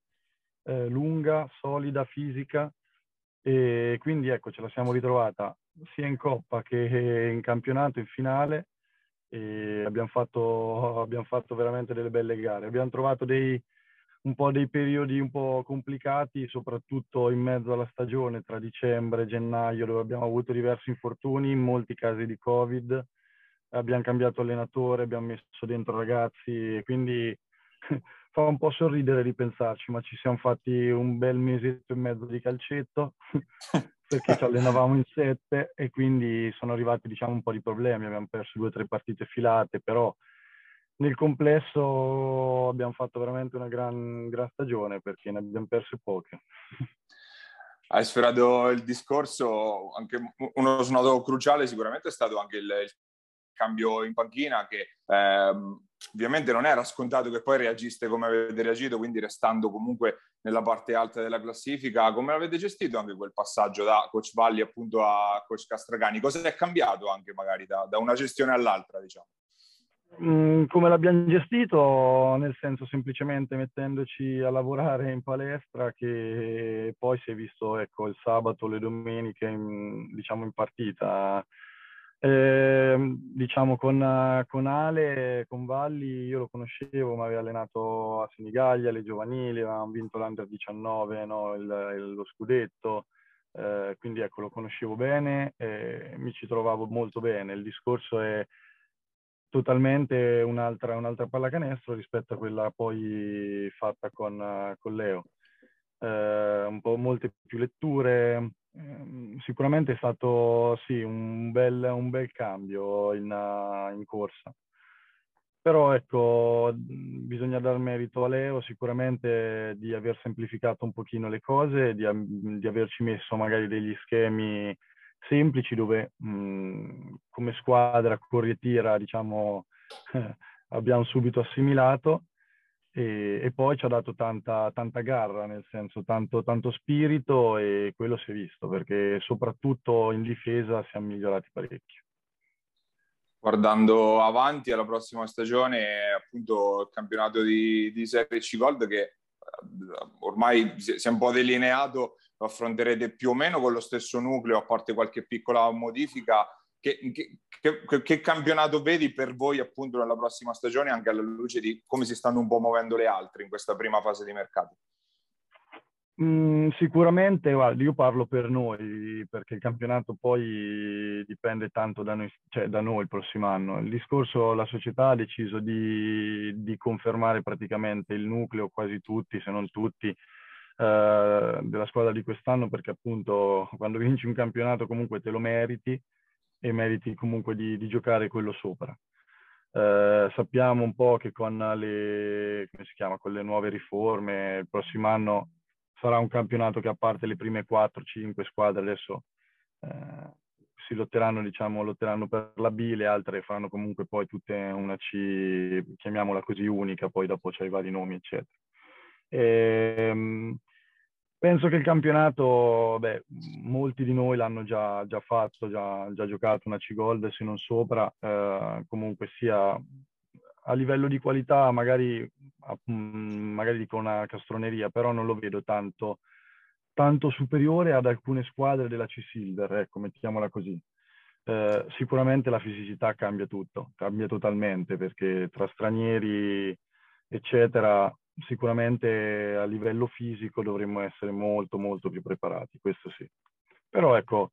eh, lunga, solida, fisica e quindi ecco ce la siamo ritrovata sia in Coppa che in campionato, in finale e abbiamo fatto, abbiamo fatto veramente delle belle gare. Abbiamo trovato dei, un po' dei periodi un po' complicati, soprattutto in mezzo alla stagione, tra dicembre e gennaio, dove abbiamo avuto diversi infortuni, in molti casi di Covid. Abbiamo cambiato allenatore, abbiamo messo dentro ragazzi e quindi fa un po' sorridere ripensarci, ma ci siamo fatti un bel mesetto e mezzo di calcetto perché ci allenavamo in sette e quindi sono arrivati diciamo un po' di problemi, abbiamo perso due o tre partite filate, però nel complesso abbiamo fatto veramente una gran, gran stagione perché ne abbiamo perse poche. Hai sferato il discorso, anche uno snodo cruciale sicuramente è stato anche il, il cambio in panchina che ehm, ovviamente non era scontato che poi reagiste come avete reagito, quindi restando comunque nella parte alta della classifica. Come avete gestito anche quel passaggio da coach Valli appunto a coach Castragani? Cosa è cambiato anche magari da, da una gestione all'altra, diciamo? Mm, come l'abbiamo gestito? Nel senso semplicemente mettendoci a lavorare in palestra che poi si è visto ecco, il sabato, le domeniche in, diciamo in partita. Eh, diciamo con, con, Ale, con Valli, io lo conoscevo, mi aveva allenato a Senigallia, le giovanili, avevamo vinto l'Under 19, no? il, il, lo scudetto, eh, quindi ecco lo conoscevo bene, e mi ci trovavo molto bene. Il discorso è totalmente un'altra, un'altra pallacanestro rispetto a quella poi fatta con, con Leo. Eh, un po' molte più letture, eh, sicuramente è stato sì, un, bel, un bel cambio in, in, corsa. Però ecco, bisogna dar merito a Leo sicuramente di aver semplificato un pochino le cose, di, di averci messo magari degli schemi semplici dove mh, come squadra corri e tira, diciamo, abbiamo subito assimilato e, e, poi ci ha dato tanta, tanta garra, nel senso tanto, tanto, spirito e quello si è visto perché soprattutto in difesa siamo migliorati parecchio. Guardando avanti alla prossima stagione, appunto il campionato di, di Serie C Gold che eh, ormai si è un po' delineato, lo affronterete più o meno con lo stesso nucleo, a parte qualche piccola modifica che, che, che, che, campionato vedi per voi appunto nella prossima stagione, anche alla luce di come si stanno un po' muovendo le altre in questa prima fase di mercato? Mm, sicuramente, guarda, io parlo per noi, perché il campionato poi dipende tanto da noi, cioè da noi il prossimo anno. Il discorso, la società ha deciso di, di confermare praticamente il nucleo, quasi tutti, se non tutti, eh, della squadra di quest'anno, perché appunto quando vinci un campionato comunque te lo meriti e meriti comunque di, di giocare quello sopra. Eh, sappiamo un po' che con le, chiama, con le, nuove riforme il prossimo anno sarà un campionato che a parte le prime 4-5 squadre adesso eh, si lotteranno, diciamo, lotteranno per la B, le altre faranno comunque poi tutte una C, chiamiamola così, unica, poi dopo c'è i vari nomi, eccetera. E, ehm, Penso che il campionato, beh, molti di noi l'hanno già, già fatto, già, già, giocato una C-Gold, se non sopra, eh, comunque sia a livello di qualità, magari, magari dico una castroneria, però non lo vedo tanto, tanto superiore ad alcune squadre della C-Silver, ecco, mettiamola così. Eh, sicuramente la fisicità cambia tutto, cambia totalmente, perché tra stranieri, eccetera, sicuramente a livello fisico dovremmo essere molto molto più preparati, questo sì. Però ecco,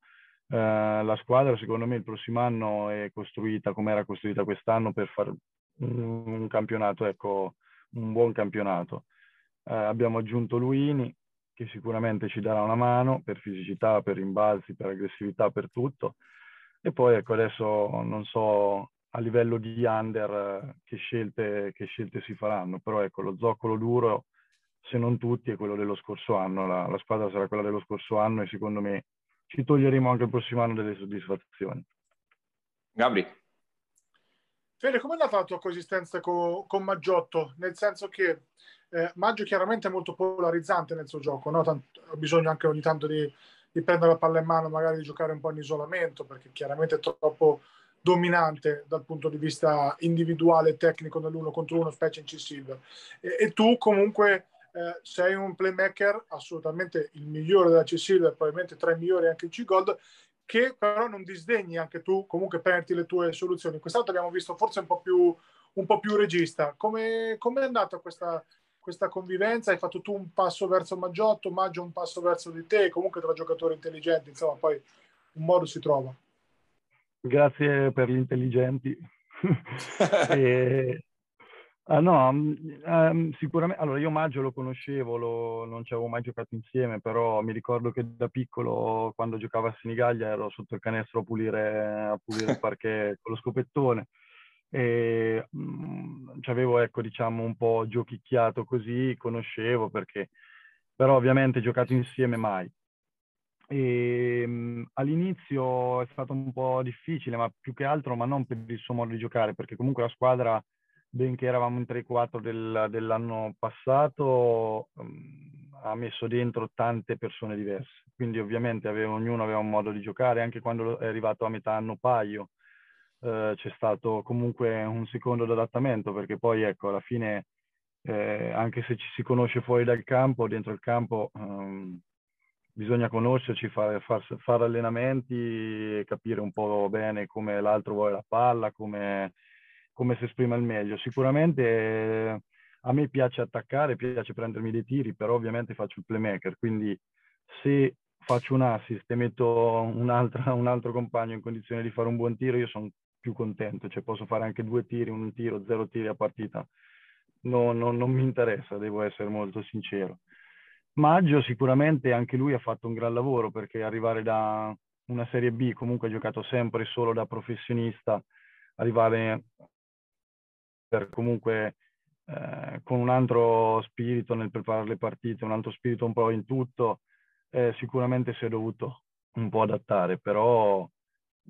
eh, la squadra secondo me il prossimo anno è costruita come era costruita quest'anno per fare un, un, campionato, ecco, un buon campionato. Eh, abbiamo aggiunto Luini che sicuramente ci darà una mano per fisicità, per rimbalzi, per aggressività, per tutto. E poi ecco adesso non so a livello di under eh, che scelte, che scelte si faranno, però ecco lo zoccolo duro, se non tutti, è quello dello scorso anno, la, la squadra sarà quella dello scorso anno e secondo me ci toglieremo anche il prossimo anno delle soddisfazioni. Gabri. Fede, com'è andata la tua coesistenza con, con Maggiotto? Nel senso che eh, Maggio chiaramente è molto polarizzante nel suo gioco, no? Tant- ha bisogno anche ogni tanto di, di prendere la palla in mano, magari di giocare un po' in isolamento, perché chiaramente è troppo dominante dal punto di vista individuale e tecnico nell'uno contro uno, specie in C-Silver. E, e, tu comunque eh, sei un playmaker assolutamente il migliore della C-Silver, probabilmente tra i migliori anche in C-Gold, che però non disdegni anche tu comunque prenderti le tue soluzioni. Quest'altro abbiamo visto forse un po' più, un po più regista. Come è andata questa, questa convivenza? Hai fatto tu un passo verso Maggiotto, Maggio un passo verso di te, comunque tra giocatori intelligenti, insomma poi un modo si trova. Grazie per gli intelligenti. e, ah, no, um, sicuramente. Allora, io Maggio lo conoscevo, lo, non ci avevo mai giocato insieme, però mi ricordo che da piccolo, quando giocavo a Sinigaglia, ero sotto il canestro a pulire, a pulire il parquet con lo scopettone. E um, ci avevo, ecco, diciamo, un po' giochicchiato così, conoscevo perché, però ovviamente giocato insieme mai. E, um, all'inizio è stato un po' difficile, ma più che altro, ma non per il suo modo di giocare, perché comunque la squadra, benché eravamo in 3-4 del, dell'anno passato, um, ha messo dentro tante persone diverse. Quindi ovviamente aveva, ognuno aveva un modo di giocare, anche quando è arrivato a metà anno paio eh, c'è stato comunque un secondo d'adattamento, perché poi ecco, alla fine, eh, anche se ci si conosce fuori dal campo, dentro il campo... Um, bisogna conoscerci, fare, far, fare allenamenti capire un po' bene come l'altro vuole la palla, come, come si esprime al meglio. Sicuramente eh, a me piace attaccare, piace prendermi dei tiri, però ovviamente faccio il playmaker, quindi se faccio un assist e metto un altro, un altro compagno in condizione di fare un buon tiro, io sono più contento, cioè posso fare anche due tiri, un tiro, zero tiri a partita. No, no, non mi interessa, devo essere molto sincero. Maggio sicuramente anche lui ha fatto un gran lavoro perché arrivare da una Serie B, comunque ha giocato sempre solo da professionista, arrivare per comunque eh, con un altro spirito nel preparare le partite, un altro spirito un po' in tutto, eh, sicuramente si è dovuto un po' adattare, però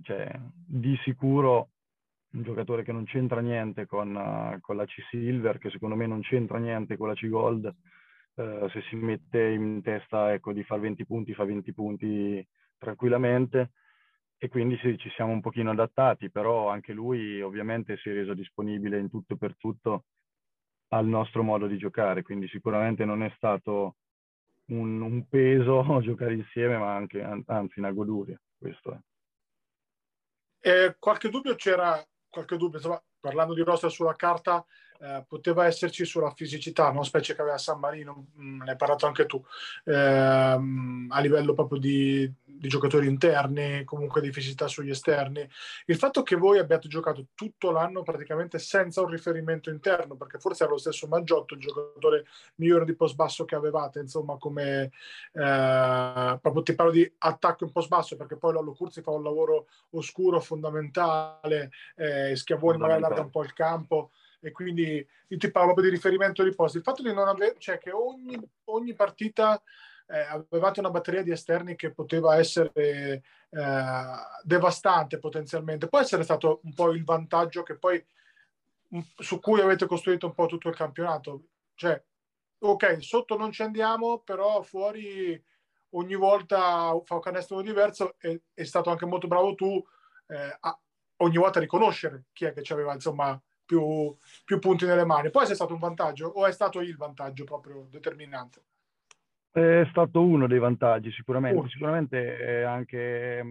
cioè, di sicuro un giocatore che non c'entra niente con, uh, con la C-Silver, che secondo me non c'entra niente con la C-Gold, uh, se si mette in testa ecco, di fare 20 punti, fa 20 punti tranquillamente e quindi sì, ci siamo un pochino adattati, però anche lui ovviamente si è reso disponibile in tutto e per tutto al nostro modo di giocare, quindi sicuramente non è stato un, un peso giocare insieme, ma anche, anzi, una goduria. Questo è. Eh, qualche dubbio c'era, qualche dubbio, insomma, parlando di roster sulla carta, eh, poteva esserci sulla fisicità, no? specie che aveva San Marino, mh, mm, ne hai parlato anche tu, ehm, a livello proprio di, di, giocatori interni, comunque di fisicità sugli esterni. Il fatto che voi abbiate giocato tutto l'anno praticamente senza un riferimento interno, perché forse era lo stesso Maggiotto, il giocatore migliore di post basso che avevate, insomma, come eh, proprio ti parlo di attacco in post basso, perché poi Lollo Curzi fa un lavoro oscuro, fondamentale, eh, Schiavoni magari allarga un po' il campo e quindi io ti parlo proprio di riferimento di posti. Il fatto di non avere, cioè che ogni, ogni partita eh, avevate una batteria di esterni che poteva essere eh, devastante potenzialmente, può essere stato un po' il vantaggio che poi su cui avete costruito un po' tutto il campionato. Cioè, ok, sotto non ci andiamo, però fuori ogni volta fa un canestro diverso e è stato anche molto bravo tu eh, a ogni volta riconoscere chi è che ci aveva insomma più, più punti nelle mani. Se è stato un vantaggio o è stato il vantaggio proprio determinante? È stato uno dei vantaggi sicuramente, uh. sicuramente è anche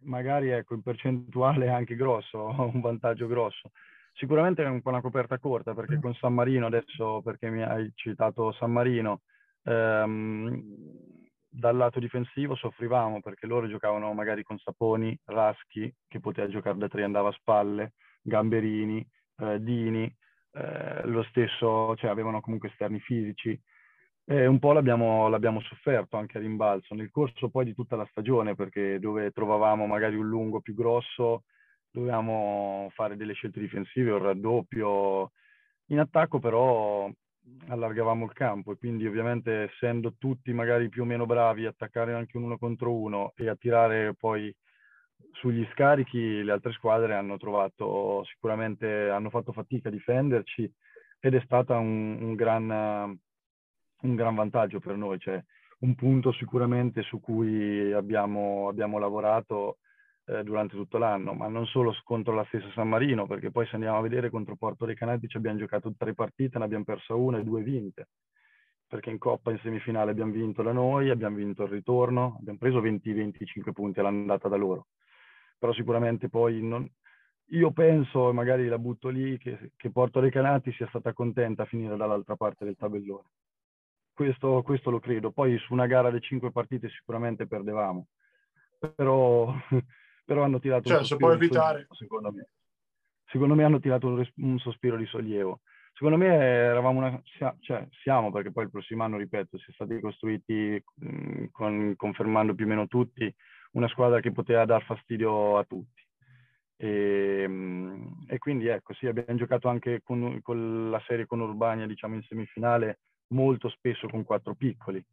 magari ecco in percentuale anche grosso, un vantaggio grosso. Sicuramente è un po' una coperta corta perché mm. con San Marino adesso, perché mi hai citato San Marino, ehm, dal lato difensivo soffrivamo perché loro giocavano magari con Saponi, Raschi, che poteva giocare da tre, andava a spalle, Gamberini, eh, Dini, eh, lo stesso, cioè avevano comunque esterni fisici. E un po' l'abbiamo, l'abbiamo sofferto anche a rimbalzo nel corso poi di tutta la stagione, perché dove trovavamo magari un lungo più grosso, dovevamo fare delle scelte difensive, un raddoppio. In attacco però allargavamo il campo e quindi ovviamente essendo tutti magari più o meno bravi a attaccare anche un uno contro uno e a tirare poi sugli scarichi le altre squadre hanno trovato sicuramente, hanno fatto fatica a difenderci ed è stato un, un, gran, un gran vantaggio per noi, cioè un punto sicuramente su cui abbiamo, abbiamo lavorato eh, durante tutto l'anno, ma non solo contro la stessa San Marino, perché poi se andiamo a vedere contro Porto dei Canati abbiamo giocato tre partite, ne abbiamo persa una e due vinte, perché in Coppa in semifinale abbiamo vinto da noi, abbiamo vinto il ritorno, abbiamo preso 20-25 punti all'andata da loro però sicuramente poi non... io penso, magari la butto lì, che, che Porto Recanati sia stata contenta a finire dall'altra parte del tabellone. Questo, questo lo credo. Poi su una gara di cinque partite sicuramente perdevamo, però, però hanno tirato cioè, un sospiro di evitare. sollievo, secondo me. Secondo me hanno tirato un, un sospiro di sollievo secondo me eravamo una, cioè, siamo perché poi il prossimo anno, ripeto, si è stati costruiti mh, con, confermando più o meno tutti una squadra che poteva dar fastidio a tutti. E, ehm, e quindi ecco, sì, abbiamo giocato anche con, con, la serie con Urbania, diciamo in semifinale, molto spesso con quattro piccoli,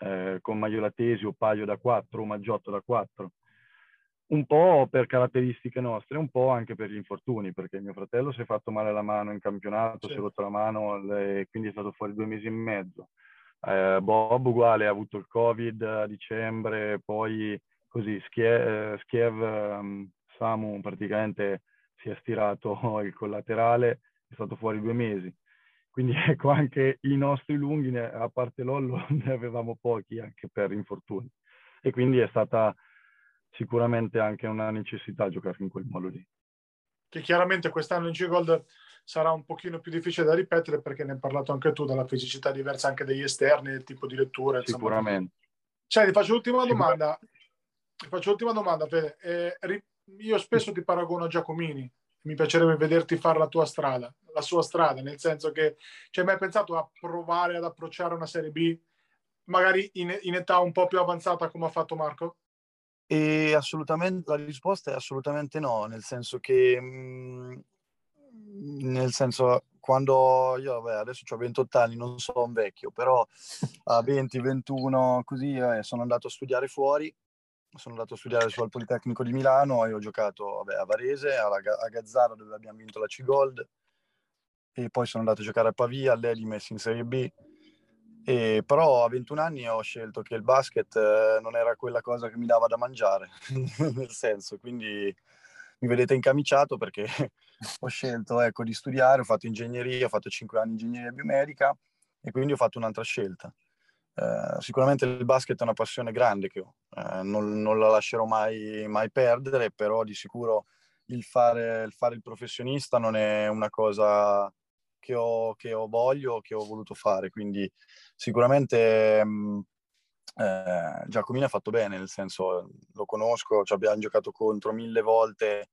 eh, con Maiolatesi o Paio da quattro o Maggiotto da quattro. Un po' per caratteristiche nostre, un po' anche per gli infortuni, perché mio fratello si è fatto male alla mano in campionato, sì. si è rotto la mano e quindi è stato fuori due mesi e mezzo. Eh, Bob uguale ha avuto il Covid a dicembre, poi così Schiev, Schiev um, Samu praticamente si è stirato il collaterale, è stato fuori due mesi. Quindi ecco, anche i nostri lunghi, a parte Lollo, ne avevamo pochi anche per infortuni. E quindi è stata sicuramente anche una necessità giocare in quel modo lì. Che chiaramente quest'anno in G-Gold sarà un pochino più difficile da ripetere perché ne hai parlato anche tu della fisicità diversa anche degli esterni, del tipo di lettura. Sicuramente. Cioè, ti faccio l'ultima domanda. Ti faccio l'ultima domanda, Fede. Eh, io spesso ti paragono a Giacomini. Mi piacerebbe vederti fare la tua strada, la sua strada, nel senso che ci hai mai pensato a provare ad approcciare una Serie B, magari in, in età un po' più avanzata come ha fatto Marco? E assolutamente, la risposta è assolutamente no, nel senso che, mh, nel senso, quando io, vabbè, adesso ho 28 anni, non sono un vecchio, però a 20, 21, così, eh, sono andato a studiare fuori sono andato a studiare sul Politecnico di Milano e ho giocato vabbè, a Varese, alla, a Gazzara dove abbiamo vinto la C-Gold e poi sono andato a giocare a Pavia, all'Edimes in Serie B. E, però a 21 anni ho scelto che il basket eh, non era quella cosa che mi dava da mangiare, nel senso, quindi mi vedete incamiciato perché ho scelto ecco, di studiare, ho fatto ingegneria, ho fatto 5 anni di ingegneria biomedica e quindi ho fatto un'altra scelta. Eh, sicuramente il basket è una passione grande che ho, eh, non, non, la lascerò mai, mai, perdere, però di sicuro il fare, il fare, il professionista non è una cosa che ho, che ho voglio, che ho voluto fare, quindi sicuramente mh, mm, eh, Giacomino ha fatto bene, nel senso lo conosco, ci abbiamo giocato contro mille volte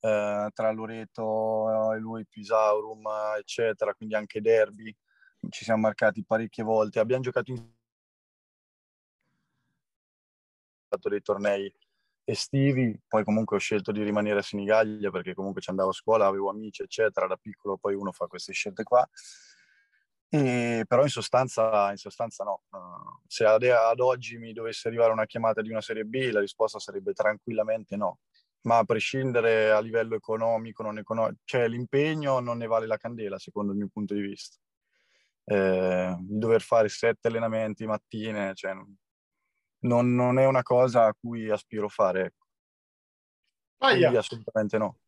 eh, tra Loreto e lui, Pisaurum, eccetera, quindi anche derby, ci siamo marcati parecchie volte, abbiamo giocato in fatto dei tornei estivi, poi comunque ho scelto di rimanere a Senigallia perché comunque ci andavo a scuola, avevo amici, eccetera, da piccolo poi uno fa queste scelte qua. E, però in sostanza, in sostanza no. Uh, se ad, ad, oggi mi dovesse arrivare una chiamata di una Serie B, la risposta sarebbe tranquillamente no. Ma a prescindere a livello economico, non economico, cioè l'impegno non ne vale la candela, secondo il mio punto di vista. Eh, dover fare sette allenamenti mattine, cioè, non, non, è una cosa a cui aspiro fare. Ecco. Quindi assolutamente no.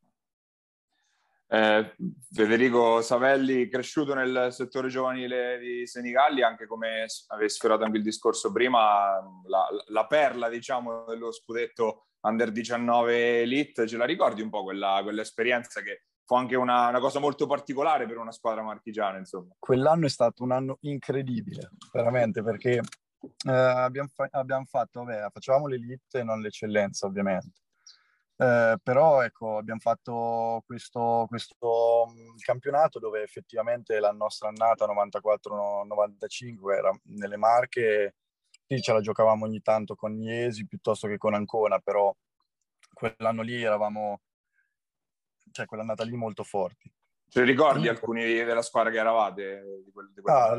Eh, Federico Savelli, cresciuto nel settore giovanile di Senigalli, anche come avevi sfiorato anche il discorso prima, la, la, perla diciamo dello scudetto Under 19 Elite, ce la ricordi un po' quella, quell'esperienza che fu anche una, una, cosa molto particolare per una squadra marchigiana, insomma. Quell'anno è stato un anno incredibile, veramente, perché eh, abbiamo, fa- abbiamo, fatto, vabbè, facevamo l'elite e non l'eccellenza ovviamente. Eh, però ecco, abbiamo fatto questo, questo mm, campionato dove effettivamente la nostra annata 94-95 era nelle Marche, sì, ce la giocavamo ogni tanto con Iesi piuttosto che con Ancona, però quell'anno lì eravamo, cioè quell'annata lì molto forti. Ce ricordi alcuni della squadra che eravate? Di quel, di ah,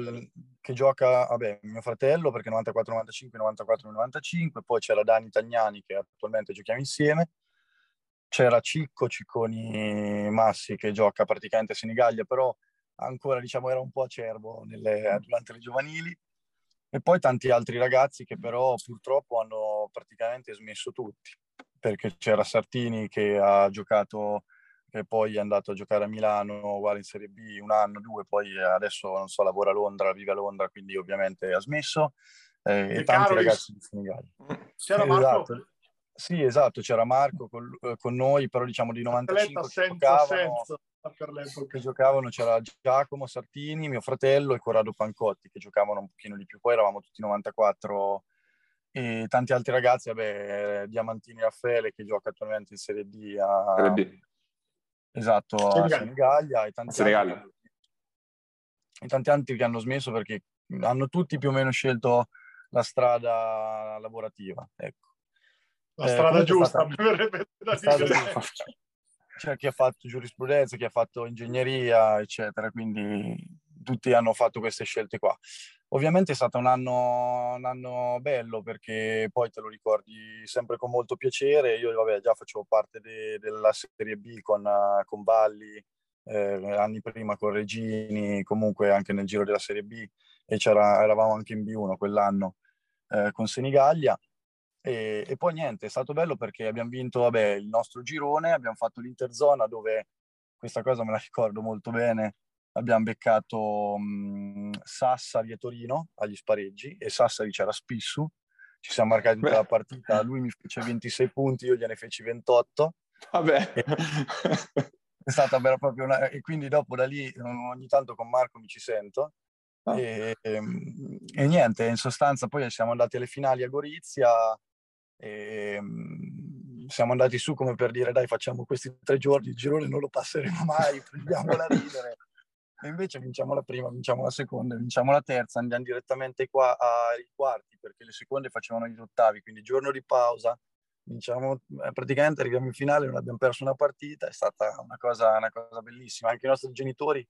che gioca, vabbè, mio fratello perché 94-95, 94-95, poi c'era Dani Tagnani che attualmente giochiamo insieme, c'era Cicco Cicconi Massi che gioca praticamente a Senigallia, però ancora diciamo era un po' acerbo nelle, durante le giovanili, e poi tanti altri ragazzi che però purtroppo hanno praticamente smesso tutti, perché c'era Sartini che ha giocato che poi è andato a giocare a Milano, uguale in Serie B, un anno, due, poi adesso, non so, lavora a Londra, vive a Londra, quindi ovviamente ha smesso. Eh, e tanti ragazzi di Senigallia. C'era Marco? Esatto. Sì, esatto, c'era Marco con, eh, con noi, però diciamo di 95 che giocavano, che giocavano, c'era Giacomo Sartini, mio fratello, e Corrado Pancotti, che giocavano un pochino di più. Poi eravamo tutti 94 e tanti altri ragazzi, vabbè, Diamantini Raffaele che gioca attualmente in Serie D a, Serie. Esatto, a Senigallia e tanti, Senigallia. Altri, e tanti altri che hanno smesso perché hanno tutti più o meno scelto la strada lavorativa. Ecco. La eh, strada giusta, la strada giusta. C'è chi ha fatto giurisprudenza, chi ha fatto ingegneria, eccetera, quindi tutti hanno fatto queste scelte qua. Ovviamente è stato un anno, un anno bello perché poi te lo ricordi sempre con molto piacere. Io vabbè, già facevo parte de, della Serie B con, con Valli, eh, anni prima con Regini, comunque anche nel giro della Serie B e eravamo anche in B1 quell'anno eh, con Senigallia. E, e, poi niente, è stato bello perché abbiamo vinto vabbè, il nostro girone, abbiamo fatto l'interzona dove questa cosa me la ricordo molto bene, abbiamo beccato mh, Sassari e Torino agli spareggi e Sassari c'era Spissu, ci siamo marcati tutta la partita, lui mi fece 26 punti, io gliene feci 28. Vabbè. E, è stata vera proprio una... E quindi dopo da lì ogni tanto con Marco mi ci sento. Ah. E, e, e, niente, in sostanza poi siamo andati alle finali a Gorizia e siamo andati su come per dire dai facciamo questi tre giorni, il girone non lo passeremo mai, prendiamola a ridere. E invece vinciamo la prima, vinciamo la seconda, vinciamo la terza, andiamo direttamente qua ai quarti perché le seconde facevano gli ottavi, quindi giorno di pausa, vinciamo, eh, praticamente arriviamo in finale, non abbiamo perso una partita, è stata una cosa, una cosa bellissima. Anche i nostri genitori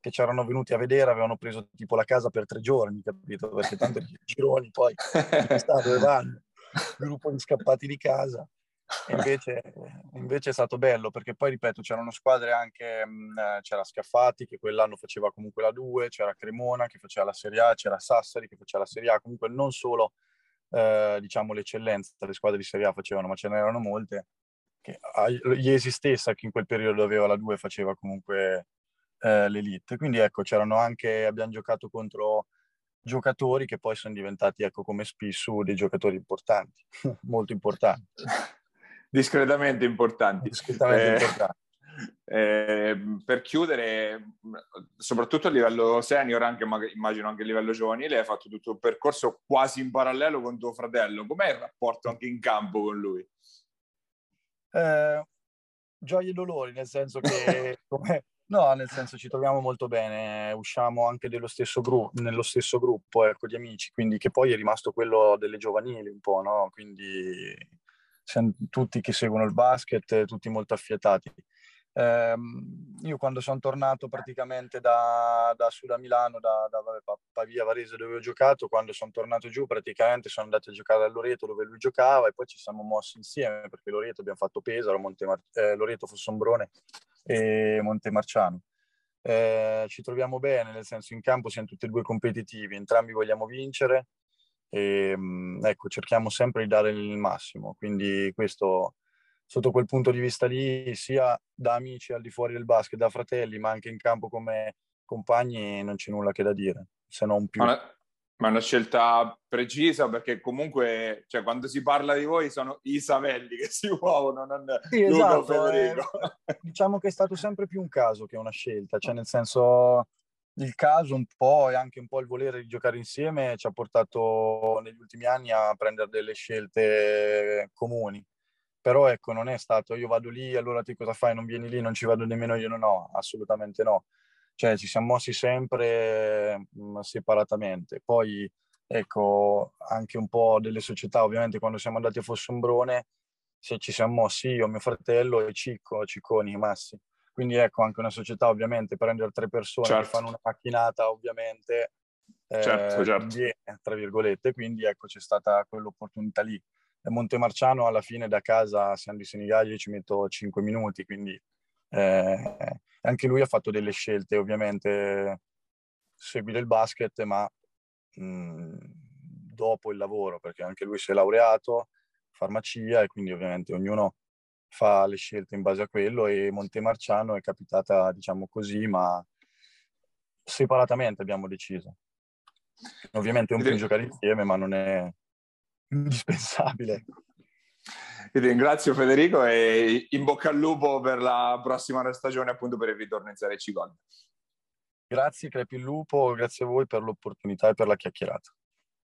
che ci erano venuti a vedere avevano preso tipo la casa per tre giorni, capito? Perché tanto i gironi poi dove vanno. gruppo di scappati di casa. Invece, invece, è stato bello perché poi, ripeto, c'erano squadre anche, mh, c'era Scaffati che quell'anno faceva comunque la 2, c'era Cremona che faceva la Serie A, c'era Sassari che faceva la Serie A, comunque non solo eh, diciamo l'eccellenza, le squadre di Serie A facevano, ma ce n'erano molte. Che, Iesi stessa che in quel periodo aveva la 2 faceva comunque eh, l'elite. Quindi ecco, c'erano anche, abbiamo giocato contro giocatori che poi sono diventati, ecco, come Spissu, dei giocatori importanti, molto importanti. Discretamente importanti. Discretamente eh, importanti. Eh, per chiudere, soprattutto a livello senior, anche immagino anche a livello giovanile, hai fatto tutto un percorso quasi in parallelo con tuo fratello. Com'è il rapporto anche in campo con lui? Eh, gioie e dolori, nel senso che No, nel senso ci troviamo molto bene, usciamo anche stesso gru- nello stesso gruppo ecco, di amici, quindi che poi è rimasto quello delle giovanili un po', no? Quindi siamo tutti che seguono il basket, tutti molto affiatati. Eh, io quando sono tornato praticamente da, da su da Milano, da, da Pavia, Varese dove ho giocato, quando sono tornato giù praticamente sono andato a giocare a Loreto dove lui giocava e poi ci siamo mossi insieme perché Loreto abbiamo fatto Pesaro, Montemar- eh, Loreto Fossombrone e Montemarciano. Eh, ci troviamo bene, nel senso in campo siamo tutti e due competitivi, entrambi vogliamo vincere e mm, ecco, cerchiamo sempre di dare il massimo, quindi questo sotto quel punto di vista lì, sia da amici al di fuori del basket, da fratelli, ma anche in campo come compagni, non c'è nulla che da dire, se non più. Ma ma è una scelta precisa perché comunque cioè, quando si parla di voi sono i Savelli che si muovono, non sì, Luca esatto, Federico. Eh, diciamo che è stato sempre più un caso che una scelta, cioè nel senso il caso un po' e anche un po' il volere di giocare insieme ci ha portato negli ultimi anni a prendere delle scelte comuni. Però ecco, non è stato io vado lì, allora ti cosa fai? Non vieni lì, non ci vado nemmeno io, no, no assolutamente no cioè ci siamo mossi sempre mh, mm, separatamente. Poi ecco anche un po' delle società, ovviamente quando siamo andati a Fossombrone se ci siamo mossi io, mio fratello e Cicco, Cicconi, Massi. Quindi ecco anche una società ovviamente prendere tre persone certo. che fanno una macchinata ovviamente eh, certo, certo. Viene, tra virgolette, quindi ecco c'è stata quell'opportunità lì. Montemarciano alla fine da casa San di Senigallia ci metto 5 minuti, quindi eh, anche lui ha fatto delle scelte, ovviamente seguire il basket, ma mh, mm, dopo il lavoro, perché anche lui si è laureato, farmacia, e quindi ovviamente ognuno fa le scelte in base a quello e Montemarciano è capitata, diciamo così, ma separatamente abbiamo deciso. Ovviamente è un po' giocare insieme, ma non è indispensabile. Ti ringrazio Federico e in bocca al lupo per la prossima stagione appunto per il ritorno in Serie C Gold. Grazie Crepi il Lupo, grazie a voi per l'opportunità e per la chiacchierata.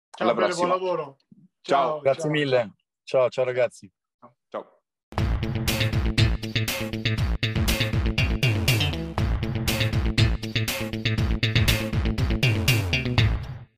Ciao, Alla bene, buon lavoro. Ciao. ciao grazie ciao. mille. Ciao, ciao ragazzi.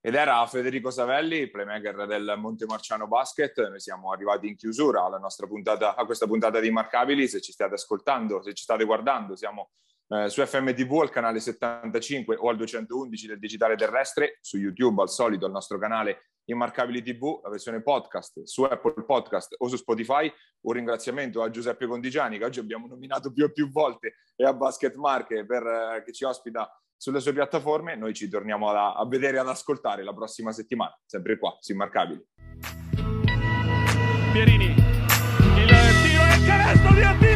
Ed era Federico Savelli, playmaker del Montemarciano Basket. Noi siamo arrivati in chiusura alla nostra puntata, a questa puntata di Marcabili. Se ci state ascoltando, se ci state guardando, siamo eh, su FMTV al canale 75 o al 211 del digitale terrestre, su YouTube al solito al nostro canale Immarcabili TV, la versione podcast su Apple Podcast o su Spotify. Un ringraziamento a Giuseppe Condigiani che oggi abbiamo nominato più e più volte e a Basket Marche per, eh, che ci ospita sulle sue piattaforme. Noi ci torniamo a, a vedere e ad ascoltare la prossima settimana, sempre qua su Immarcabili. Pierini, il tiro il canestro di Attila!